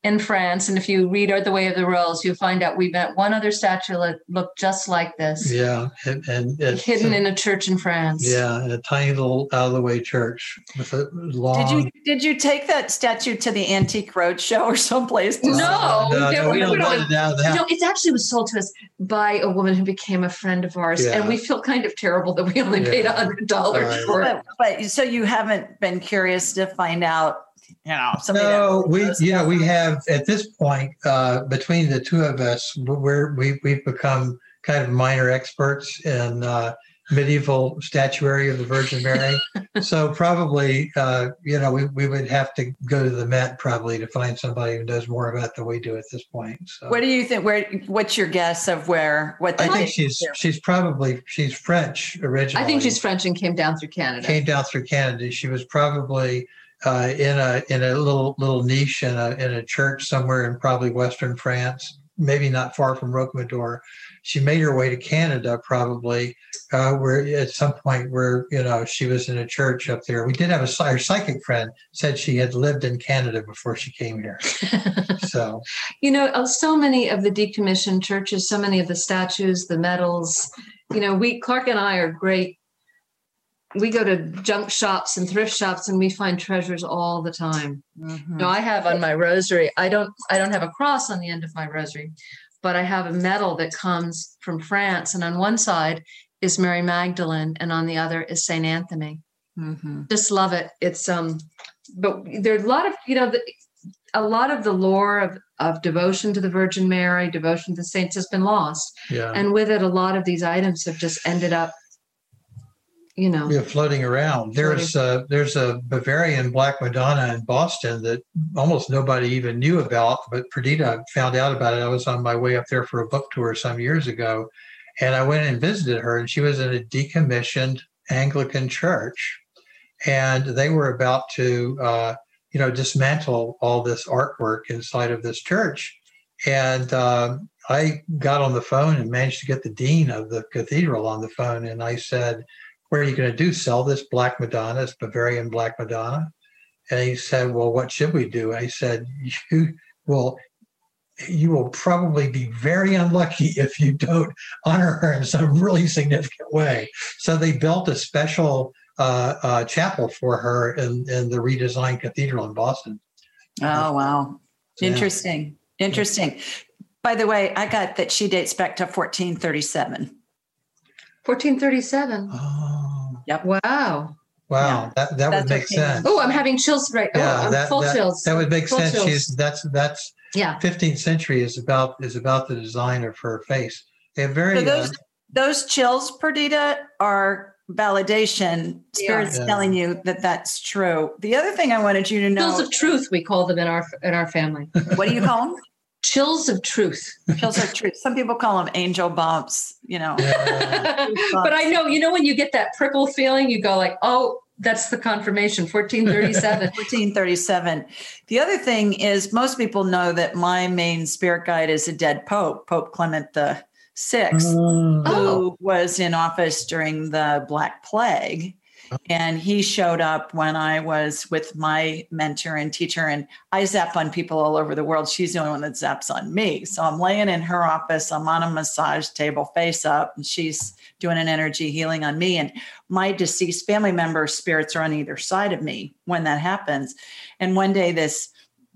in France, and if you read The Way of the Rose, you'll find out we met one other statue that looked just like this, Yeah, and, and it's, hidden in a church in France. Yeah, in a tiny little out of the way church with a long. Did you did you take that statue to the Antique Roadshow or someplace? to No, Uh, no, we no, we don't- don't we it out of the You house. know, it actually was sold to us by a woman who became a friend of ours, and we feel kind of terrible that we only paid a hundred dollars Right. for it. But, but so you haven't been curious to find out, you know, somebody No, that we knows you know we have at this point uh, between the two of us we're we we've become kind of minor experts in uh, medieval statuary of the Virgin Mary. so probably, uh, you know, we, we would have to go to the Met probably to find somebody who knows more about than we do at this point. So what do you think? Where? What's your guess of where? What? I think she's here? she's probably she's French originally. I think she's French and came down through Canada. Came down through Canada. She was probably. Uh, in a in a little little niche in a in a church somewhere in probably Western France, maybe not far from Rocamadour, she made her way to Canada probably, uh, where at some point where you know she was in a church up there. We did have a our psychic friend said she had lived in Canada before she came here. so you know, so many of the decommissioned churches, so many of the statues, the medals. You know, we Clark and I are great we go to junk shops and thrift shops and we find treasures all the time. Mm-hmm. No, I have on my rosary. I don't I don't have a cross on the end of my rosary, but I have a medal that comes from France. And on one side is Mary Magdalene, and on the other is Saint Anthony. Mm-hmm. Just love it. It's um, but there are a lot of you know the, a lot of the lore of of devotion to the Virgin Mary, devotion to the saints has been lost. Yeah. And with it, a lot of these items have just ended up you know yeah, floating around. There's a there's a bavarian black madonna in boston that almost nobody even knew about but perdita found out about it. I was on my way up there for a book tour some years ago and i went and visited her and she was in a decommissioned anglican church and they were about to uh, you know dismantle all this artwork inside of this church. And uh, i got on the phone and managed to get the dean of the cathedral on the phone and i said what are you going to do? Sell this Black Madonna, this Bavarian Black Madonna? And he said, Well, what should we do? And I said, You will you will probably be very unlucky if you don't honor her in some really significant way. So they built a special uh, uh, chapel for her in, in the redesigned cathedral in Boston. Oh, wow. Interesting. Yeah. Interesting. By the way, I got that she dates back to 1437. 1437. Oh. Yep. Wow. Wow, yeah. that, that would make sense. Oh, I'm having chills right. Oh, yeah, oh, that, full that, chills. That would make full sense. Chills. She's that's that's yeah. 15th century is about is about the design of her face. They very so those uh, those chills, Perdita, are validation. Spirit's yeah. telling you that that's true. The other thing I wanted you to know. Chills of truth, we call them in our in our family. what do you call them? Chills of truth. Chills of truth. Some people call them angel bumps, you know. Yeah. but I know, you know, when you get that prickle feeling, you go like, oh, that's the confirmation 1437 1437 the other thing is most people know that my main spirit guide is a dead pope pope clement the sixth mm. who oh. was in office during the black plague Oh. and he showed up when I was with my mentor and teacher. And I zap on people all over the world. She's the only one that zaps on me. So I'm laying in her office. I'm on a massage table face up, and she's doing an energy healing on me. And my deceased family member spirits are on either side of me when that happens. And one day, this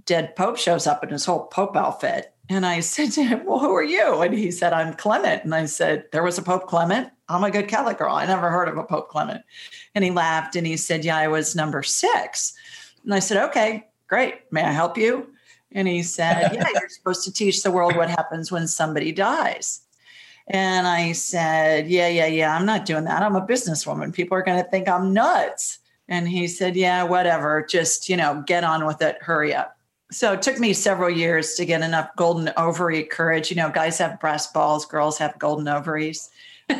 dead Pope shows up in his whole Pope outfit. And I said to him, Well, who are you? And he said, I'm Clement. And I said, There was a Pope Clement. I'm a good Catholic girl. I never heard of a Pope Clement. And he laughed and he said, Yeah, I was number six. And I said, Okay, great. May I help you? And he said, Yeah, you're supposed to teach the world what happens when somebody dies. And I said, Yeah, yeah, yeah, I'm not doing that. I'm a businesswoman. People are going to think I'm nuts. And he said, Yeah, whatever. Just, you know, get on with it. Hurry up. So it took me several years to get enough golden ovary courage. You know, guys have brass balls, girls have golden ovaries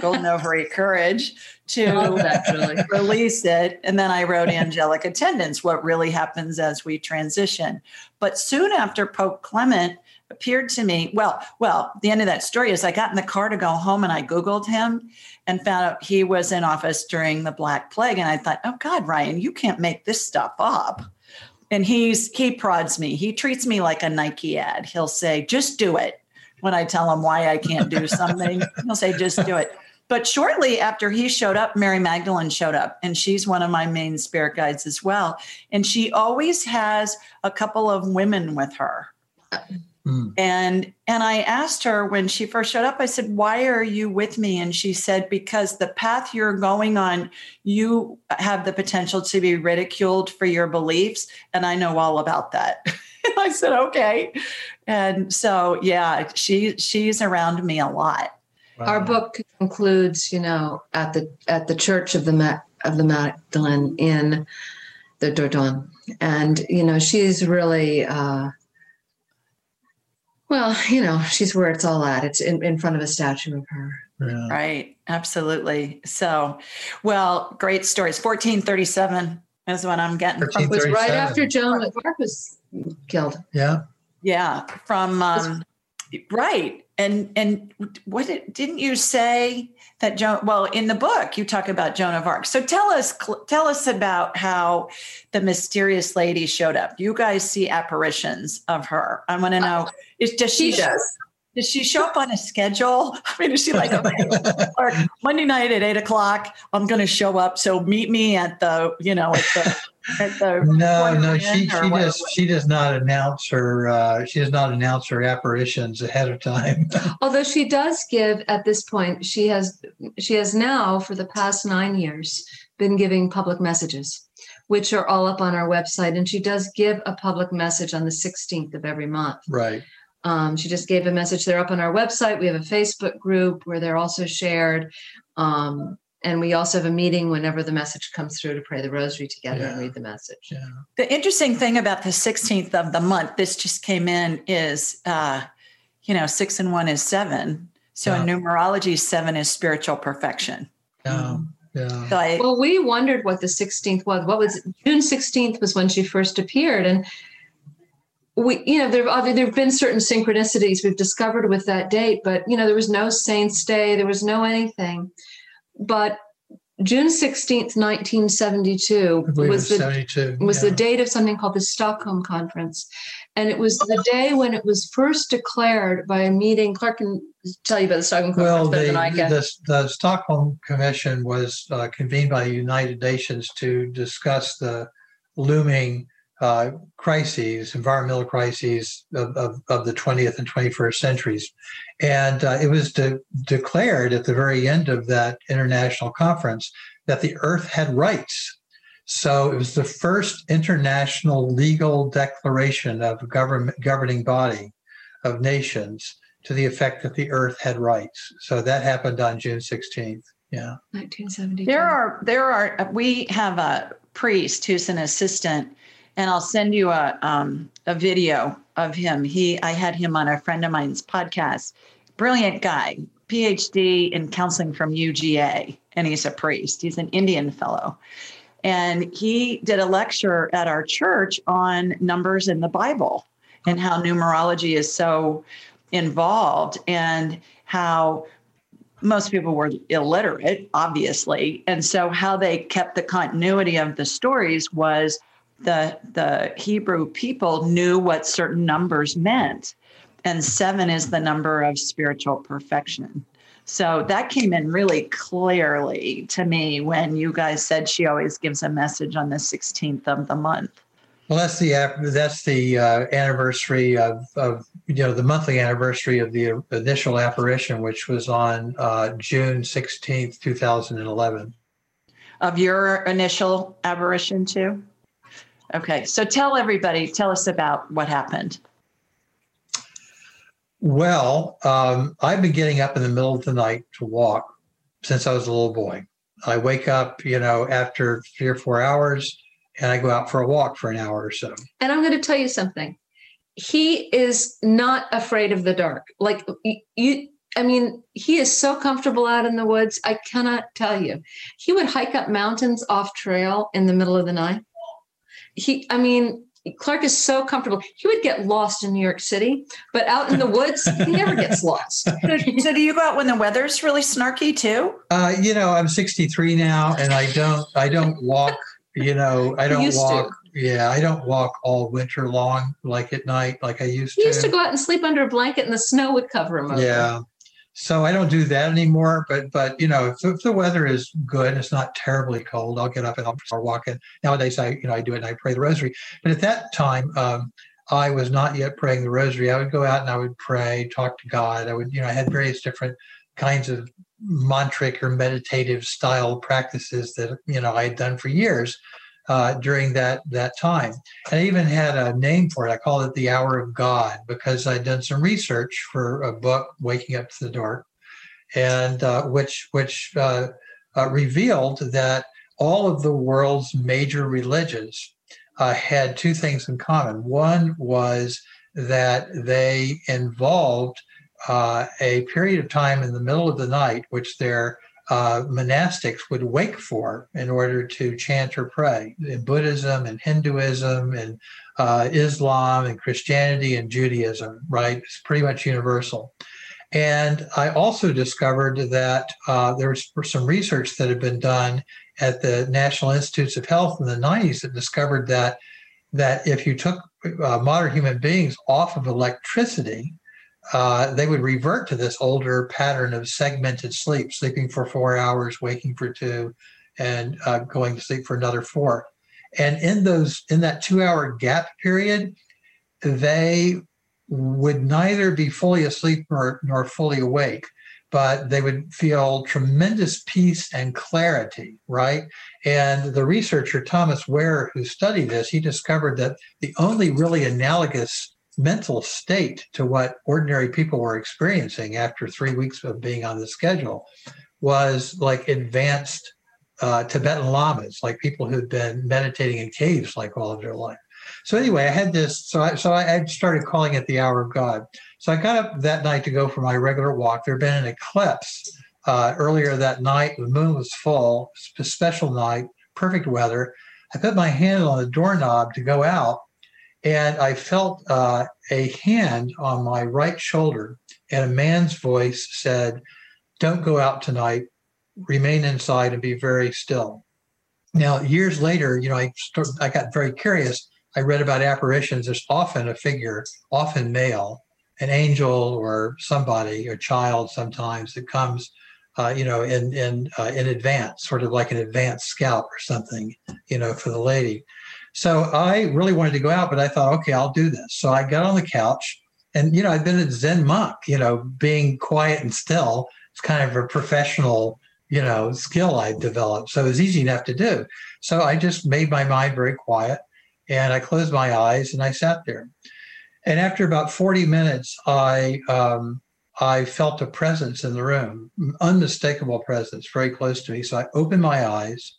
golden ovary courage to release it. And then I wrote angelic attendants, what really happens as we transition. But soon after Pope Clement appeared to me, well, well, the end of that story is I got in the car to go home and I Googled him and found out he was in office during the Black Plague. And I thought, oh God, Ryan, you can't make this stuff up. And he's he prods me. He treats me like a Nike ad. He'll say, just do it when I tell him why I can't do something. he'll say, just do it. But shortly after he showed up, Mary Magdalene showed up, and she's one of my main spirit guides as well. And she always has a couple of women with her. Mm. And and I asked her when she first showed up, I said, Why are you with me? And she said, Because the path you're going on, you have the potential to be ridiculed for your beliefs. And I know all about that. I said, Okay. And so yeah, she she's around me a lot Wow. Our book concludes, you know, at the at the Church of the Ma- of the Magdalene in the Dordogne, and you know, she's really. Uh, well, you know, she's where it's all at. It's in, in front of a statue of her. Yeah. Right. Absolutely. So, well, great stories. 1437 is what I'm getting. from- It was right after Joan of Arc was killed. Yeah. Yeah. From, um, right. And, and what did, didn't you say that Joan, well, in the book, you talk about Joan of Arc. So tell us, tell us about how the mysterious lady showed up. You guys see apparitions of her. I want to know, is, does she, She does. Does she show up on a schedule? I mean, is she like, okay, or Monday night at eight o'clock, I'm going to show up. So meet me at the, you know, at the, at the. No, no, she she what- does she does not announce her uh, she does not announce her apparitions ahead of time. Although she does give at this point, she has she has now for the past nine years been giving public messages, which are all up on our website. And she does give a public message on the 16th of every month. right. Um, she just gave a message. They're up on our website. We have a Facebook group where they're also shared. Um, and we also have a meeting whenever the message comes through to pray the rosary together and read the message. Yeah. The interesting thing about the 16th of the month, this just came in, is, uh, you know, six and one is seven. So in numerology, seven is spiritual perfection. Yeah. Yeah. So I, Well, we wondered what the 16th was. What was June 16th was when she first appeared. And we, you know, there there have been certain synchronicities we've discovered with that date, but you know, there was no saint's day, there was no anything. But June 16th, 1972 was the was yeah. the date of something called the Stockholm Conference. And it was the day when it was first declared by a meeting. Clark can tell you about the Stockholm Conference Well, better the, than I can. the, the Stockholm Commission was uh, convened by the United Nations to discuss the looming uh, crises, environmental crises of, of, of the 20th and 21st centuries. And uh, it was de- declared at the very end of that international conference that the Earth had rights. So it was the first international legal declaration of a government governing body of nations to the effect that the Earth had rights. So that happened on June 16th. Yeah. 1972. There are there are we have a priest who's an assistant, and I'll send you a um, a video of him. He I had him on a friend of mine's podcast. Brilliant guy, PhD in counseling from UGA, and he's a priest. He's an Indian fellow. And he did a lecture at our church on numbers in the Bible and how numerology is so involved and how most people were illiterate, obviously. And so how they kept the continuity of the stories was the the Hebrew people knew what certain numbers meant. And seven is the number of spiritual perfection. So that came in really clearly to me when you guys said she always gives a message on the 16th of the month. Well, that's the that's the uh, anniversary of, of you know the monthly anniversary of the initial apparition, which was on uh, June sixteenth, two thousand and eleven. Of your initial apparition too? Okay, so tell everybody, tell us about what happened. Well, um, I've been getting up in the middle of the night to walk since I was a little boy. I wake up, you know, after three or four hours, and I go out for a walk for an hour or so. And I'm going to tell you something. He is not afraid of the dark. Like you, I mean, he is so comfortable out in the woods. I cannot tell you. He would hike up mountains off trail in the middle of the night. He, I mean, Clark is so comfortable. He would get lost in New York City, but out in the woods, he never gets lost. So, so do you go out when the weather's really snarky too? Uh, you know, I'm 63 now, and I don't I don't walk. You know, I don't used to. walk. Yeah, I don't walk all winter long like at night like I used He to. He used to go out and sleep under a blanket, and the snow would cover him over. Yeah. So I don't do that anymore. But but you know, if, if the weather is good, it's not terribly cold. I'll get up and I'll start walking. Nowadays, I you know I do it and I pray the rosary. But at that time, um, I was not yet praying the rosary. I would go out and I would pray, talk to God. I would you know I had various different kinds of mantric or meditative style practices that you know I had done for years. Uh, during that that time. And I even had a name for it. I called it the Hour of God because I'd done some research for a book, Waking Up to the Dark. and uh, which which uh, uh, revealed that all of the world's major religions uh, had two things in common. One was that they involved uh, a period of time in the middle of the night, which their uh, monastics would wake for in order to chant or pray. In Buddhism and Hinduism and uh, Islam and Christianity and Judaism, right? It's pretty much universal. And I also discovered that uh, there was some research that had been done at the National Institutes of Health in the 90s that discovered that that if you took uh, modern human beings off of electricity, uh, they would revert to this older pattern of segmented sleep, sleeping for four hours, waking for two, and uh, going to sleep for another four. And in those in that two hour gap period, they would neither be fully asleep nor, nor fully awake, but they would feel tremendous peace and clarity, right? And the researcher, Thomas Wehr, who studied this, he discovered that the only really analogous mental state to what ordinary people were experiencing after three weeks of being on the schedule was like advanced uh, Tibetan lamas, like people who'd been meditating in caves like all of their life. So anyway, I had this. So I, so I started calling it the hour of God. So I got up that night to go for my regular walk. There had been an eclipse uh, earlier that night. The moon was full, a special night, perfect weather. I put my hand on the doorknob to go out, and I felt uh, a hand on my right shoulder, and a man's voice said, "Don't go out tonight. Remain inside and be very still." Now, years later, you know, I I got very curious. I read about apparitions. There's often a figure, often male, an angel or somebody, a child sometimes that comes, uh, you know, in in uh, in advance, sort of like an advanced scout or something, you know, for the lady. So I really wanted to go out, but I thought, okay, I'll do this. So I got on the couch, and you know, I've been a Zen monk. You know, being quiet and still. It's kind of a professional you know, skill I developed. So it was easy enough to do. So I just made my mind very quiet and I closed my eyes and I sat there. And after about 40 minutes, I um, I felt a presence in the room, unmistakable presence, very close to me. So I opened my eyes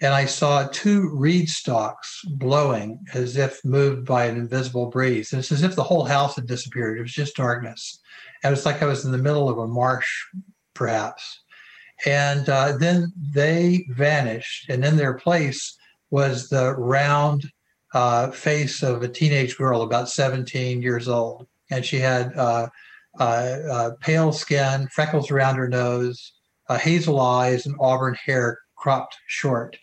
and I saw two reed stalks blowing as if moved by an invisible breeze. It's as if the whole house had disappeared. It was just darkness. And it was like I was in the middle of a marsh, perhaps. And uh, then they vanished. And in their place was the round uh, face of a teenage girl, about 17 years old. And she had uh, uh, uh pale skin, freckles around her nose, uh, hazel eyes, and auburn hair cropped short.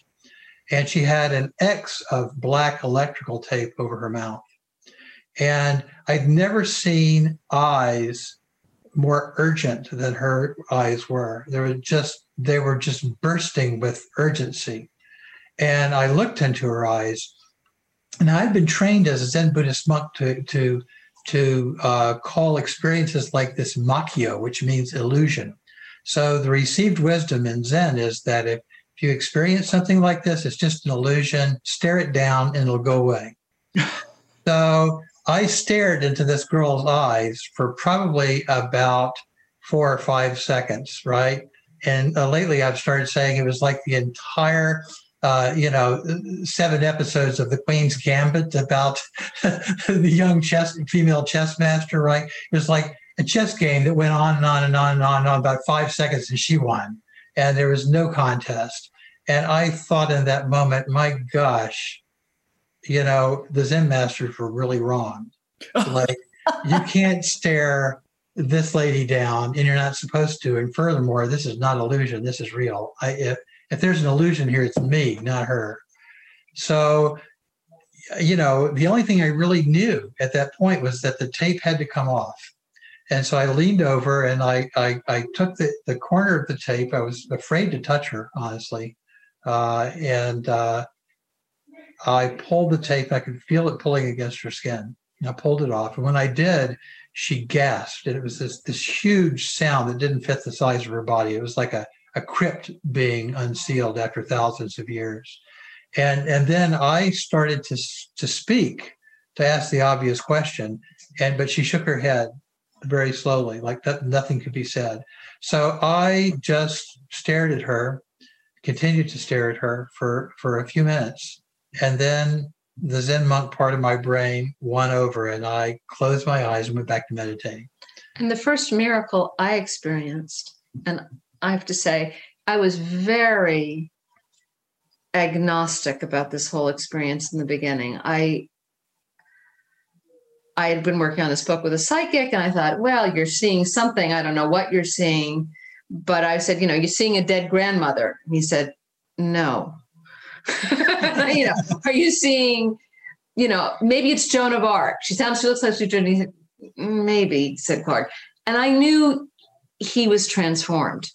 And she had an X of black electrical tape over her mouth. And I'd never seen eyes more urgent than her eyes were. They were just they were just bursting with urgency. And I looked into her eyes and I'd been trained as a Zen Buddhist monk to to to uh, call experiences like this makyo, which means illusion. So the received wisdom in Zen is that if, if you experience something like this, it's just an illusion. Stare it down, and it'll go away. so I stared into this girl's eyes for probably about four or five seconds, right? And uh, lately, I've started saying it was like the entire uh, you know, seven episodes of the Queen's Gambit about the young chess female chess master, right? It was like a chess game that went on and on and on and on and on about five seconds and she won. And there was no contest. And I thought in that moment, my gosh, you know, the Zen masters were really wrong. like you can't stare this lady down and you're not supposed to. And furthermore, this is not illusion. This is real. I, if, if there's an illusion here, it's me, not her. So, you know, the only thing I really knew at that point was that the tape had to come off. And so I leaned over and I, I, I took the, the corner of the tape. I was afraid to touch her, honestly. Uh, and uh, I pulled the tape. I could feel it pulling against her skin. And I pulled it off. And when I did, she gasped. And it was this, this huge sound that didn't fit the size of her body. It was like a a crypt being unsealed after thousands of years. And, and then I started to, to speak, to ask the obvious question. And, but she shook her head very slowly, like that, nothing could be said. So I just stared at her, continued to stare at her for, for a few minutes. And then the Zen monk part of my brain won over and I closed my eyes and went back to meditating. And the first miracle I experienced, and I have to say, I was very agnostic about this whole experience in the beginning. I I had been working on this book with a psychic, and I thought, well, you're seeing something. I don't know what you're seeing. But I said, you know, you're seeing a dead grandmother. And he said, no. you know, are you seeing, you know, maybe it's Joan of Arc. She sounds, she looks like she's Joan. He said, maybe, said Clark. And I knew he was transformed,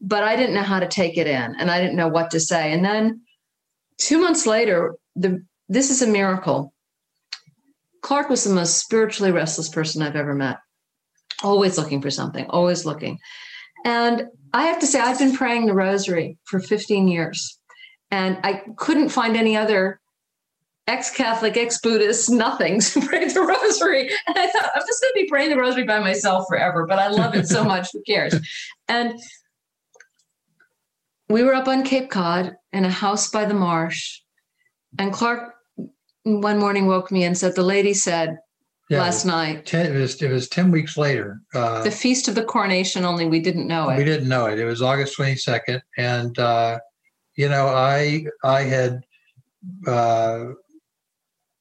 but I didn't know how to take it in and I didn't know what to say. And then two months later, the this is a miracle. Clark was the most spiritually restless person I've ever met. Always looking for something, always looking. And I have to say, I've been praying the rosary for 15 years, and I couldn't find any other ex-Catholic, ex-Buddhist, nothing to pray the rosary. And I thought, I'm just going to be praying the rosary by myself forever, but I love it so much. Who cares? And we were up on Cape Cod in a house by the marsh, and Clark one morning woke me and said, "The lady said yeah, last night." Ten, it was it was ten weeks later. Uh, the feast of the coronation. Only we didn't know it. We didn't know it. It was August twenty second, and uh, you know, I I had. Uh,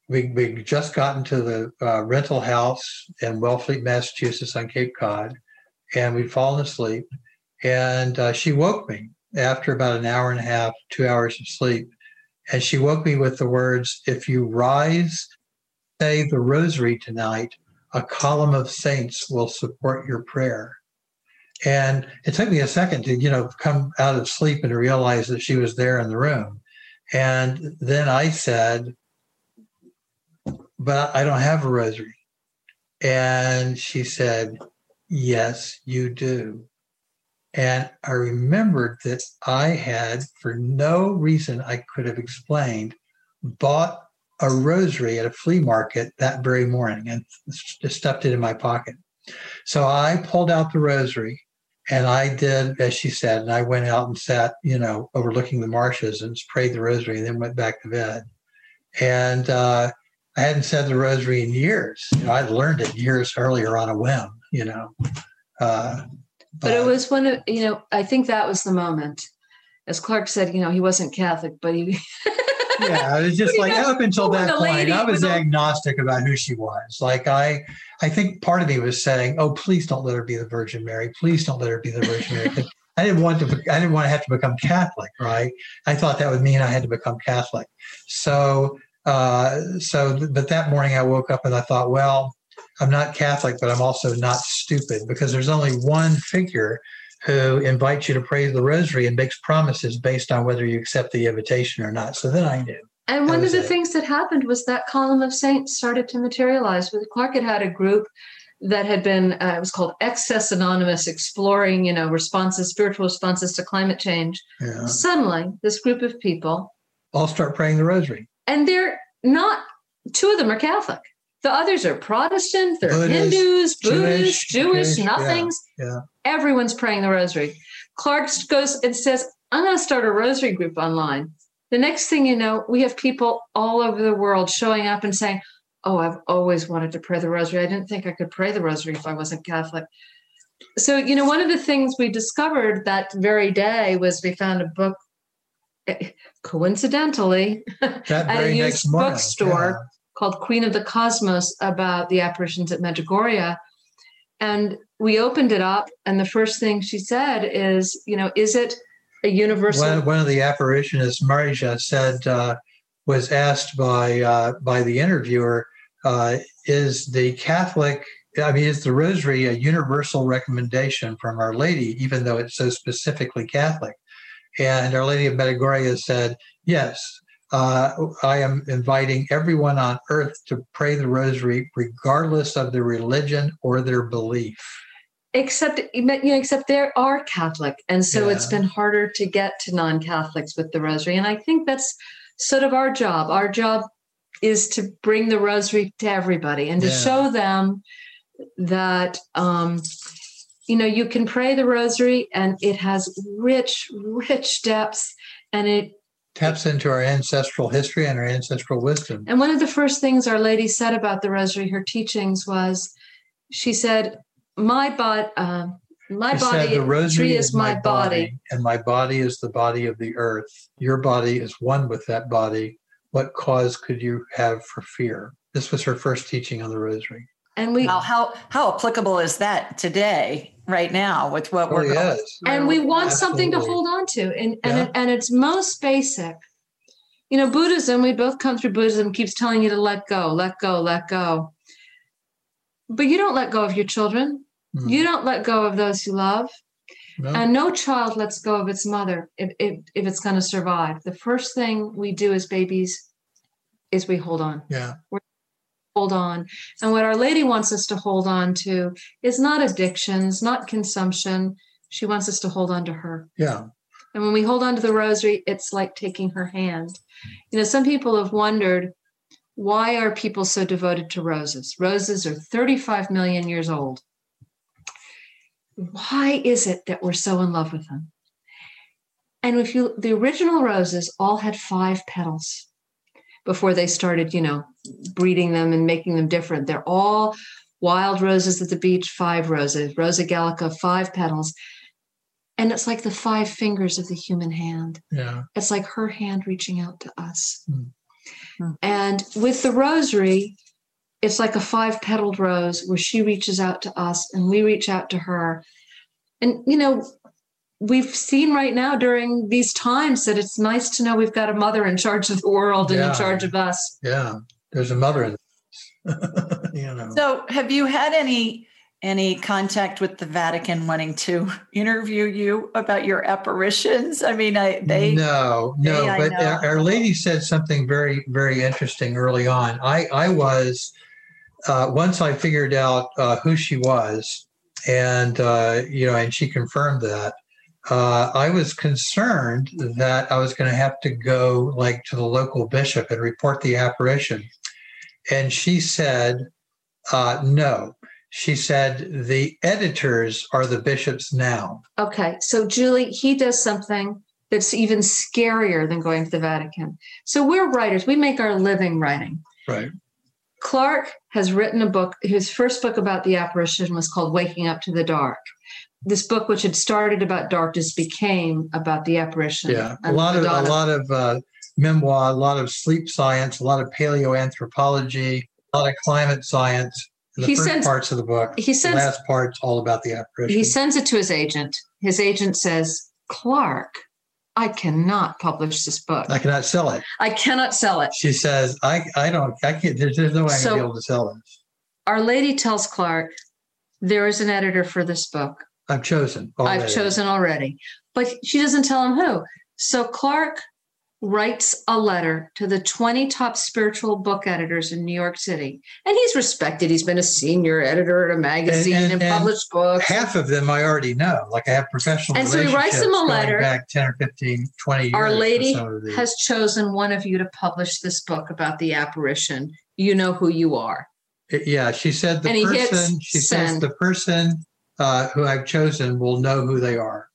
we, we just gotten to the uh, rental house in Wellfleet, Massachusetts on Cape Cod, and we'd fallen asleep. And uh, she woke me after about an hour and a half, two hours of sleep. And she woke me with the words, If you rise, say the rosary tonight, a column of saints will support your prayer. And it took me a second to, you know, come out of sleep and to realize that she was there in the room. And then I said, But I don't have a rosary. And she said, Yes, you do. And I remembered that I had, for no reason I could have explained, bought a rosary at a flea market that very morning and just stuffed it in my pocket. So I pulled out the rosary and I did as she said, and I went out and sat, you know, overlooking the marshes and prayed the rosary and then went back to bed. And uh, I hadn't said the rosary in years. You know, I'd learned it years earlier on a whim, you know. Uh, but it was one of, you know, I think that was the moment. As Clark said, you know, he wasn't Catholic, but he. yeah, it was just like up until that point, I was agnostic about who she was. Like I, I think part of me was saying, "Oh, please don't let her be the Virgin Mary. Please don't let her be the Virgin Mary." I didn't want to. I didn't want to have to become Catholic, right? I thought that would mean I had to become Catholic. So, uh, so, but that morning I woke up and I thought, well, I'm not Catholic, but I'm also not stupid because there's only one figure who invites you to pray the rosary and makes promises based on whether you accept the invitation or not. So then I knew. And one of the it. things that happened was that column of saints started to materialize. With Clark had had a group that had been uh, it was called Excess Anonymous, exploring you know responses, spiritual responses to climate change. Yeah. Suddenly, this group of people all start praying the rosary, and they're not. Two of them are Catholic. The others are Protestant, they're Buddhist, Hindus, Buddhists, Jewish, Jewish nothings. Yeah, yeah. Everyone's praying the rosary. Clark goes and says, I'm going to start a rosary group online. The next thing you know, we have people all over the world showing up and saying, Oh, I've always wanted to pray the rosary. I didn't think I could pray the rosary if I wasn't Catholic. So, you know, one of the things we discovered that very day was we found a book, eh, coincidentally, at a used bookstore called Queen of the Cosmos about the apparitions at Medjugorje. And we opened it up, and the first thing she said is, you know, is it a universal? One, one of the apparitionists, Marija, said, uh, was asked by uh, by the interviewer, uh, is the Catholic, I mean, is the Rosary a universal recommendation from Our Lady, even though it's so specifically Catholic? And Our Lady of Medjugorje said, yes, uh, I am inviting everyone on earth to pray the rosary, regardless of their religion or their belief. Except, you know, except there are Catholic, and so yeah. it's been harder to get to non-Catholics with the rosary. And I think that's sort of our job. Our job is to bring the rosary to everybody and to yeah. show them that um, you know, you can pray the rosary and it has rich, rich depths and it taps into our ancestral history and our ancestral wisdom. And one of the first things Our Lady said about the rosary, her teachings was, she said, "My body, uh, my She body, said, the rosary is my body. and my body is the body of the earth. Your body is one with that body. What cause could you have for fear? This was her first teaching on the rosary. And we Now, how how applicable is that today, right now, with what Oh, we're going yes. through? and we want something to hold on to and and, Yeah. it, and it's most basic you know buddhism we both come through buddhism keeps telling you to let go let go let go but you don't let go of your children Hmm. you don't let go of those you love No? and no child lets go of its mother if, if, if it's going to survive the first thing we do as babies is we hold on yeah. Hold on. And what Our Lady wants us to hold on to is not addictions, not consumption. She wants us to hold on to her. Yeah. And when we hold on to the rosary, it's like taking her hand. You know, some people have wondered why are people so devoted to roses? Roses are 35 million years old. Why is it that we're so in love with them? And if you, the original roses all had five petals before they started, you know, breeding them and making them different. They're all wild roses at the beach, five roses, Rosa gallica, five petals. And it's like the five fingers of the human hand. Yeah. It's like her hand reaching out to us. Hmm. Hmm. And with the rosary, it's like a five petaled rose where she reaches out to us and we reach out to her. And, you know, we've seen right now during these times that it's nice to know we've got a mother in charge of the world and in charge of us. Yeah. There's a mother in you know. So, have you had any any contact with the Vatican wanting to interview you about your apparitions? I mean, I they no, no, they, but our, Our Lady said something very, very interesting early on. I, I was, uh, once I figured out uh, who she was, and uh, you know, and she confirmed that. Uh, I was concerned that I was going to have to go like to the local bishop and report the apparition, and she said, uh, "No." She said the editors are the bishops now. Okay, so Julie, he does something that's even scarier than going to the Vatican. So we're writers, we make our living writing. Right. Clark has written a book. His first book about the apparition was called Waking Up to the Dark. This book, which had started about darkness, became about the apparition. Yeah, a lot of a lot of uh, memoir, a lot of sleep science, a lot of paleoanthropology, a lot of climate science. In the He first sends- parts of the book, He sends the last part's all about the apparition. he sends it to his agent. His agent says, Clark, I cannot publish this book. I cannot sell it. I cannot sell it. She says, "I I don't. I can't. There's, there's no way I'm gonna be able to sell it. Our lady tells Clark, there is an editor for this book. I've chosen. I've already." chosen already. But she doesn't tell him who. So Clark writes a letter to the 20 top spiritual book editors in New York City. And he's respected. He's been a senior editor at a magazine and, and- and published books. Half of them I already know. Like I have professional And so he writes them a letter. back 10 or 15, 20 years. Our Lady some of these. has chosen one of you to publish this book about the apparition. You know who you are. Yeah, she said the And he hits person. She says the person uh, who I've chosen will know who they are,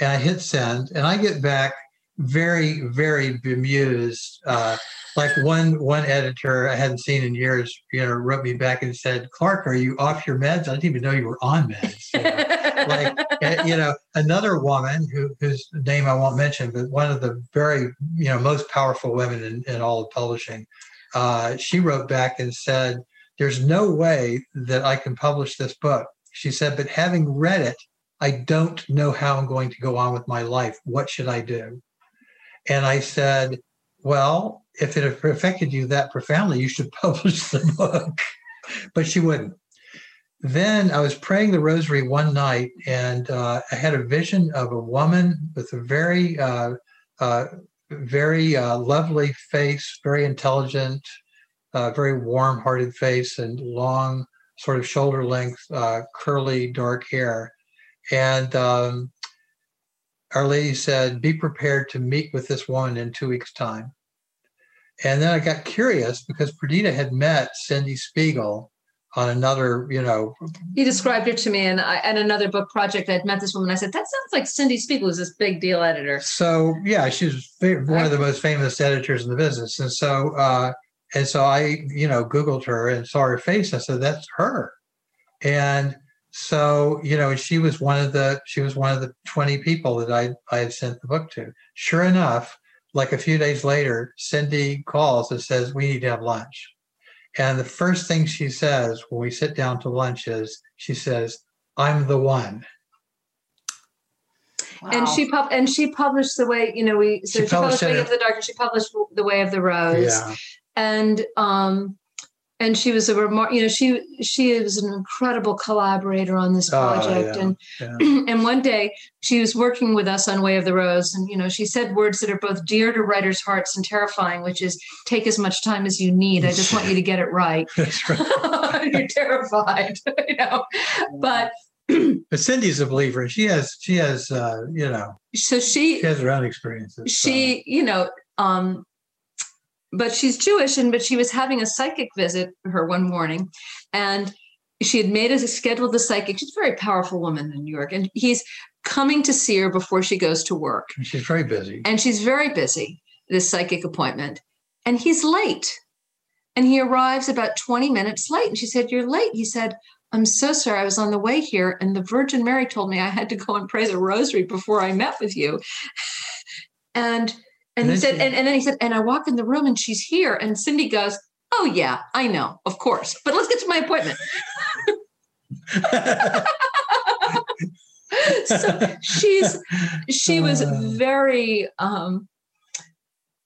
and I hit send, and I get back very, very bemused. Uh, like one one editor I hadn't seen in years, you know, wrote me back and said, "Clark, are you off your meds? I didn't even know you were on meds." Like uh, you know another woman who, whose name i won't mention but one of the very you know most powerful women in, in all of publishing uh, she wrote back and said there's no way that i can publish this book she said but having read it i don't know how i'm going to go on with my life. What should i do? And i said well if it affected you that profoundly you should publish the book. But she wouldn't. Then I was praying the rosary one night, and uh, I had a vision of a woman with a very, uh, uh, very uh, lovely face, very intelligent, uh, very warm-hearted face, and long, sort of shoulder-length, uh, curly, dark hair. And um, Our Lady said, "Be prepared to meet with this woman in two weeks' time." And then I got curious because Perdita had met Cindy Spiegel on another, you know. He described her to me, and I, and another book project. I'd met this woman. I said, "That sounds like Cindy Spiegel, who's this big deal editor." So yeah, she's one of the most famous editors in the business, and so uh, and so I, you know, Googled her and saw her face. I said, "That's her," and so you know, she was one of the she was one of the twenty people that I I had sent the book to. Sure enough, like a few days later, Cindy calls and says, "We need to have lunch." And the first thing she says when we sit down to lunch is, she says, I'm the one. Wow. And she pub- and she published the way you know we so she, she published, published Way of the Dark and she published the Way of the Rose. Yeah. And um and she was a remar- you know she she was an incredible collaborator on this oh, project oh, yeah, and yeah. and one day she was working with us on way of the rose and you know she said words that are both dear to writers hearts and terrifying which is take as much time as you need i just want you to get it right, right. you're terrified you know but but Cindy's a believer. She has, she has, uh, you know, so she, she has her own experiences. She, so. you know, um, but she's Jewish, and but she was having a psychic visit her one morning, and she had made a scheduled the psychic. She's a very powerful woman in New York, and he's coming to see her before she goes to work. She's very busy, and she's very busy. This psychic appointment, and he's late, and he arrives about twenty minutes late. And she said, "You're late." He said. I'm so sorry. I was on the way here, and the Virgin Mary told me I had to go and pray the rosary before I met with you. and and, he said, and, and then he said, and I walk in the room and she's here. And Cindy goes, Oh, yeah, I know, of course. But let's get to my appointment. so she's she was uh. very um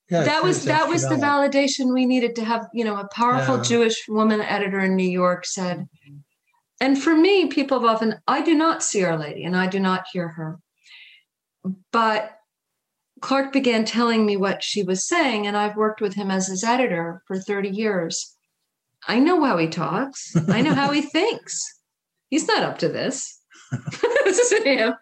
yeah, that was that was the validation we needed to have you know a powerful yeah. jewish woman editor in new york said and for me people have often i do not see our lady and i do not hear her but Clark began telling me what she was saying, and I've worked with him as his editor for 30 years. I know how he talks, I know how he thinks. He's not up to this. this isn't him.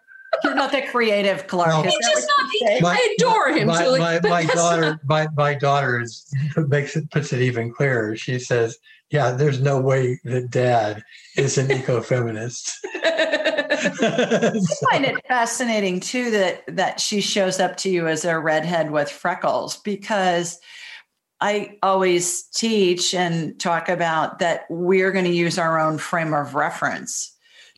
You're not that creative, Clark. No. He's just not. My, I adore him, my, Julie. My, my daughter, my, my daughter is, makes it puts it even clearer. She says, "Yeah, there's no way that Dad is an ecofeminist." I find it fascinating too that that she shows up to you as a redhead with freckles because I always teach and talk about that we're going to use our own frame of reference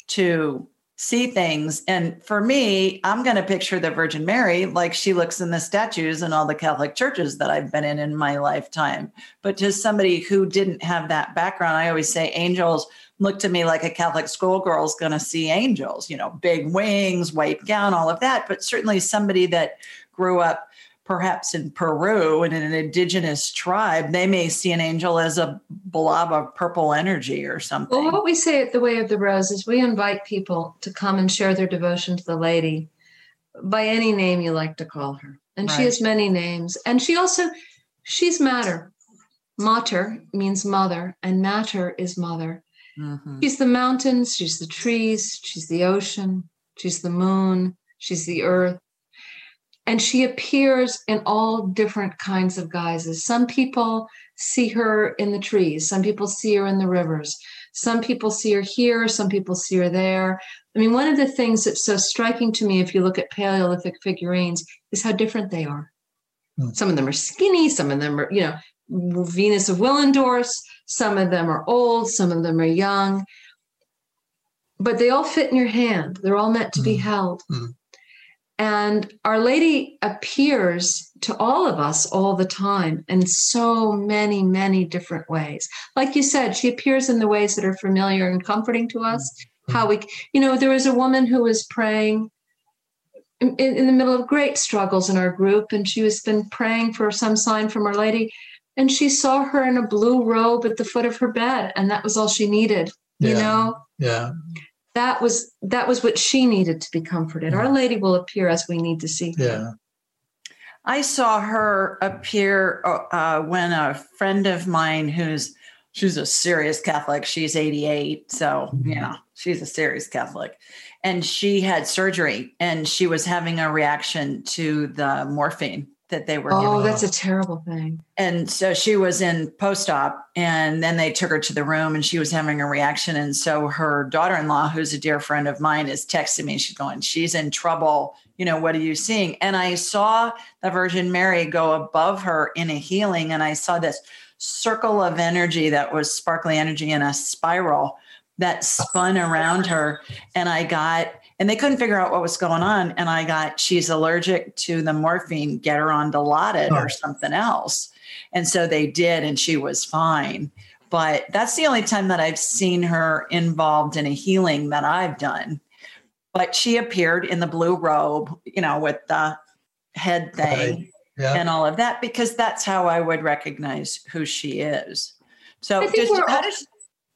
to see things. And for me, I'm going to picture the Virgin Mary like she looks in the statues in all the Catholic churches that I've been in in my lifetime. But to somebody who didn't have that background, I always say angels look to me like a Catholic schoolgirl is going to see angels, you know, big wings, white gown, all of that. But certainly somebody that grew up perhaps in Peru and in an indigenous tribe, they may see an angel as a blob of purple energy or something. Well, what we say at the Way of the Rose is we invite people to come and share their devotion to the lady by any name you like to call her. And right. she has many names. And she also, she's matter. Mater means mother, and matter is mother. Mm-hmm. She's the mountains, she's the trees, she's the ocean, she's the moon, she's the earth. And she appears in all different kinds of guises. Some people see her in the trees, some people see her in the rivers, some people see her here, some people see her there. I mean, one of the things that's so striking to me, if you look at Paleolithic figurines, is how different they are. Mm. Some of them are skinny, some of them are, you know, Venus of Willendorf, some of them are old, some of them are young, but they all fit in your hand. They're all meant to mm. be held. Mm. And Our Lady appears to all of us all the time in so many, many different ways. Like you said, she appears in the ways that are familiar and comforting to us. How we, you know, there was a woman who was praying in, in, the middle of great struggles in our group, and she was been praying for some sign from Our Lady and she saw her in a blue robe at the foot of her bed and that was all she needed you know yeah that was that was what she needed to be comforted. Our lady will appear as we need to see her. yeah. I saw her appear uh, uh, when a friend of mine who's she's a serious catholic. She's 88 so you know she's a serious catholic. And she had surgery and she was having a reaction to the morphine that they were Oh, that's a terrible thing. And so she was in post op, and then they took her to the room, and she was having a reaction. And so her daughter in law, who's a dear friend of mine, is texting me. She's going, She's in trouble. You know, what are you seeing? And I saw the Virgin Mary go above her in a healing, and I saw this circle of energy that was sparkly energy in a spiral that spun around her. And I got, and they couldn't figure out what was going on. And I got, she's allergic to the morphine, get her on Dilaudid or something else. And so they did, and she was fine. But that's the only time that I've seen her involved in a healing that I've done. But she appeared in the blue robe, you know, with the head thing Right. Yeah. and all of that, because that's how I would recognize who she is. So, I think does, we're how, all- does,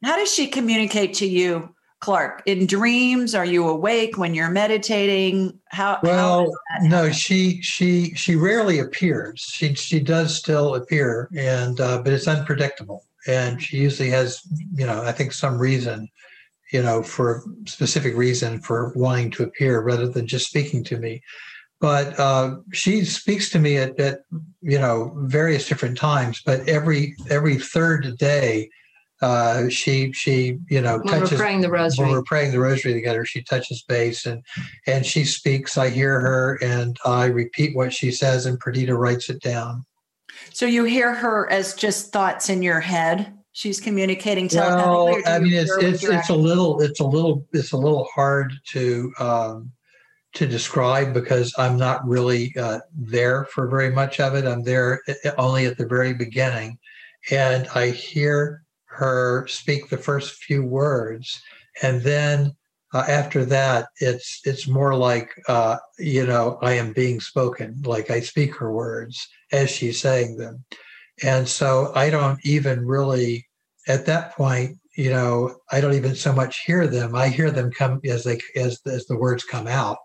how does she communicate to you, Clark? In dreams? Are you awake when you're meditating? How? how Well, that no, she she she rarely appears. She she does still appear, and uh, but it's unpredictable. And she usually has, you know, I think some reason, you know, for specific reason for wanting to appear rather than just speaking to me. But uh, she speaks to me at, at you know various different times. But every every third day, uh, she she you know When we're praying the when rosary. we're praying the rosary together, she touches base and and she speaks. I hear her and I repeat what she says, and Perdita writes it down. So you hear her as just thoughts in your head. She's communicating Well, telepathically. or do I mean, it's it's it's a little it's a little it's a little hard to um, to describe because I'm not really uh, there for very much of it. I'm there uh, only at the very beginning, and I hear her speak the first few words, and then uh, after that, it's it's more like uh, you know I am being spoken, like I speak her words as she's saying them, and so I don't even really at that point you know I don't even so much hear them. I hear them come as they as as the words come out.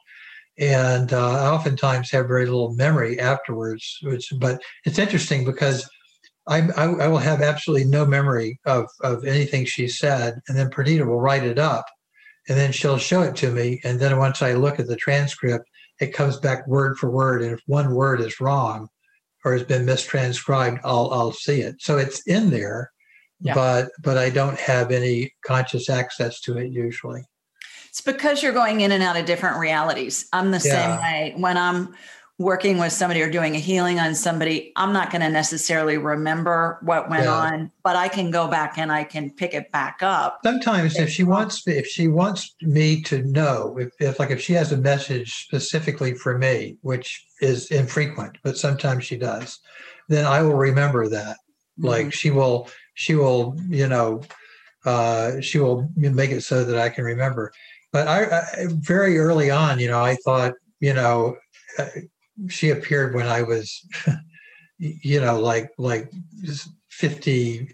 And uh, I oftentimes have very little memory afterwards, which, but it's interesting because I, I, I will have absolutely no memory of, of anything she said, and then Perdita will write it up, and then she'll show it to me, and then once I look at the transcript, it comes back word for word, and if one word is wrong or has been mistranscribed, I'll I'll see it. So it's in there, Yeah. but but I don't have any conscious access to it usually. It's because you're going in and out of different realities. I'm the same way. When I'm working with somebody or doing a healing on somebody, I'm not going to necessarily remember what went Yeah. on, but I can go back and I can pick it back up. sometimes if she wants if she wants me to know if, if like if she has a message specifically for me which is infrequent but sometimes she does then i will remember that like she will she will you know uh she will make it so that i can remember but i, I very early on you know i thought you know uh, she appeared when i was you know like like 50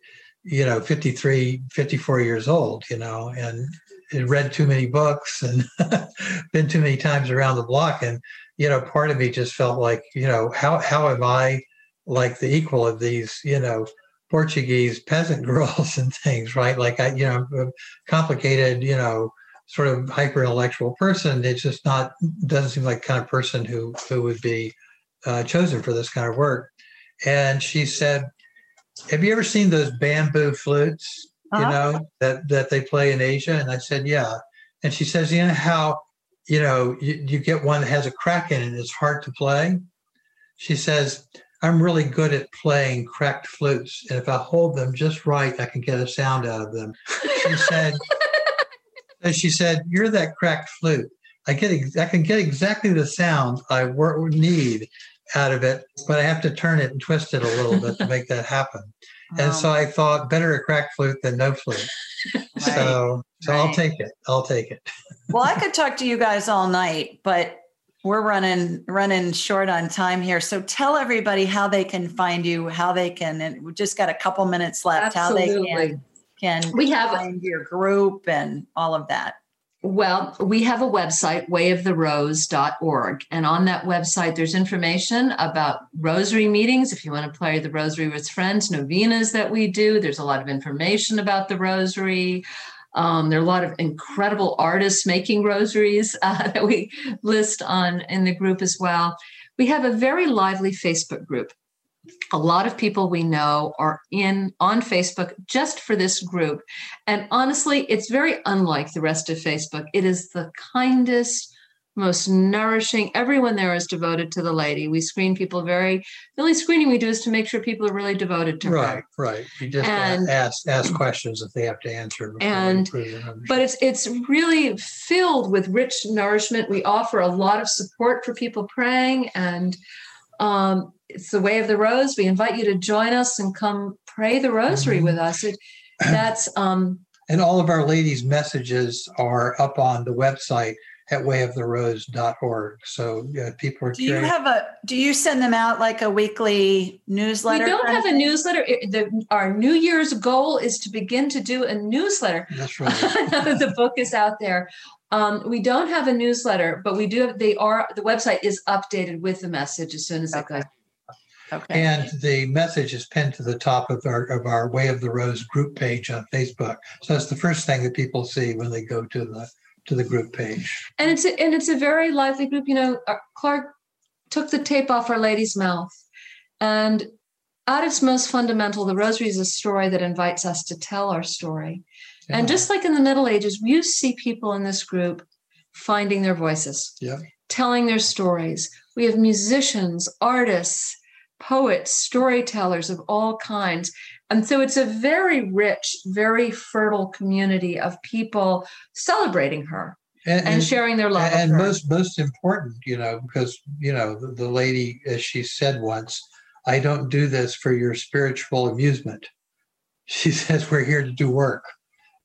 you know 53 54 years old you know and read too many books and been too many times around the block. And you know part of me just felt like you know how how am i like the equal of these you know portuguese peasant girls and things right? Like i you know complicated you know sort of hyper intellectual person it's just not doesn't seem like the kind of person who who would be uh, chosen for this kind of work. And she said have you ever seen those bamboo flutes you Uh-huh. know that that they play in asia? And i said yeah. And she says you know how you know you, you get one that has a crack in it and it's hard to play? She says i'm really good at playing cracked flutes and if i hold them just right i can get a sound out of them. She said and she said you're that cracked flute i get ex- i can get exactly the sound i wor- need out of it but i have to turn it and twist it a little bit to make that happen and so I thought better a cracked flute than no flute. So so I'll take it. I'll take it. well, I could talk to you guys all night, but we're running running short on time here. So tell everybody how they can find you, how they can, and we just got a couple minutes left. How they Absolutely. can can We have find your group and all of that. Well, we have a website, wayoftherose.org. And on that website, there's information about rosary meetings. If you want to play the rosary with friends, novenas that we do, there's a lot of information about the rosary. Um, there are a lot of incredible artists making rosaries uh, that we list on in the group as well. we have a very lively Facebook group. A lot of people we know are in on Facebook just for this group. And honestly, it's very unlike the rest of Facebook. It is the kindest, most nourishing. Everyone there is devoted to the lady. We screen people very. The only screening we do is to make sure people are really devoted to right, her. Right, right. You just And- ask ask questions that they have to answer. And- approve the membership. But it's it's really filled with rich nourishment. We offer a lot of support for people praying, and um, it's the way of the rose. We invite you to join us and come pray the rosary Mhm. with us. It, that's um, And all of our ladies' messages are up on the website at wayoftherose.org. So yeah, people are Do you have a? Do you send them out like a weekly newsletter? we don't have a newsletter. It- the, our New Year's goal is to begin to do a newsletter. That's right. now that the book is out there. Um, we don't have a newsletter, but we do have, they are, the website is updated with the message as soon as it goes. Okay. And the message is pinned to the top of our of our Way of the Rose group page on Facebook. So that's the first thing that people see when they go to the to the group page. And it's, a, and it's a very lively group. You know, uh, Clark took the tape off Our Lady's mouth and at its most fundamental, the rosary is a story that invites us to tell our story. And just like in the Middle Ages, you see people in this group finding their voices, Yeah. telling their stories. We have musicians, artists, poets, storytellers of all kinds. And so it's a very rich, very fertile community of people celebrating her and, and sharing their love. and of her. most most important, you know, because you know the, the lady, as she said once, I don't do this for your spiritual amusement. She says we're here to do work,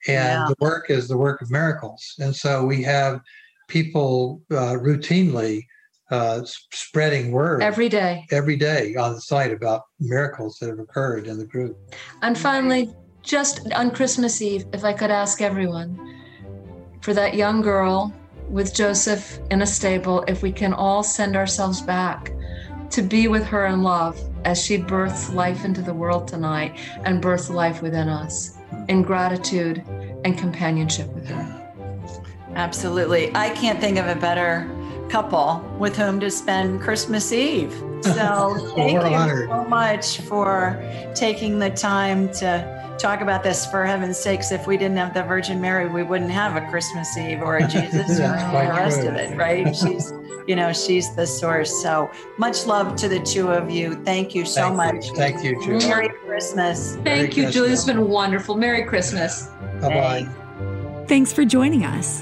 and Yeah. the work is the work of miracles. And so we have people uh, routinely uh, spreading word every day. every day on the site about miracles that have occurred in the group. And finally, just on Christmas Eve, if I could ask everyone for that young girl with Joseph in a stable, if we can all send ourselves back to be with her in love as she births life into the world tonight and births life within us in gratitude and companionship with her. Absolutely. I can't think of a better couple with whom to spend Christmas Eve. So thank you honored. so much for taking the time to talk about this. For heaven's sakes, if we didn't have the Virgin Mary, we wouldn't have a Christmas Eve or a Jesus or the rest true. of it, right? She's, you know, she's the source. So much love to the two of you. Thank you so Thank much. You. Thank you, Julie. Merry Christmas. Thank you, Julie. It's Christmas. been wonderful. Merry Christmas. Bye bye. Thanks for joining us.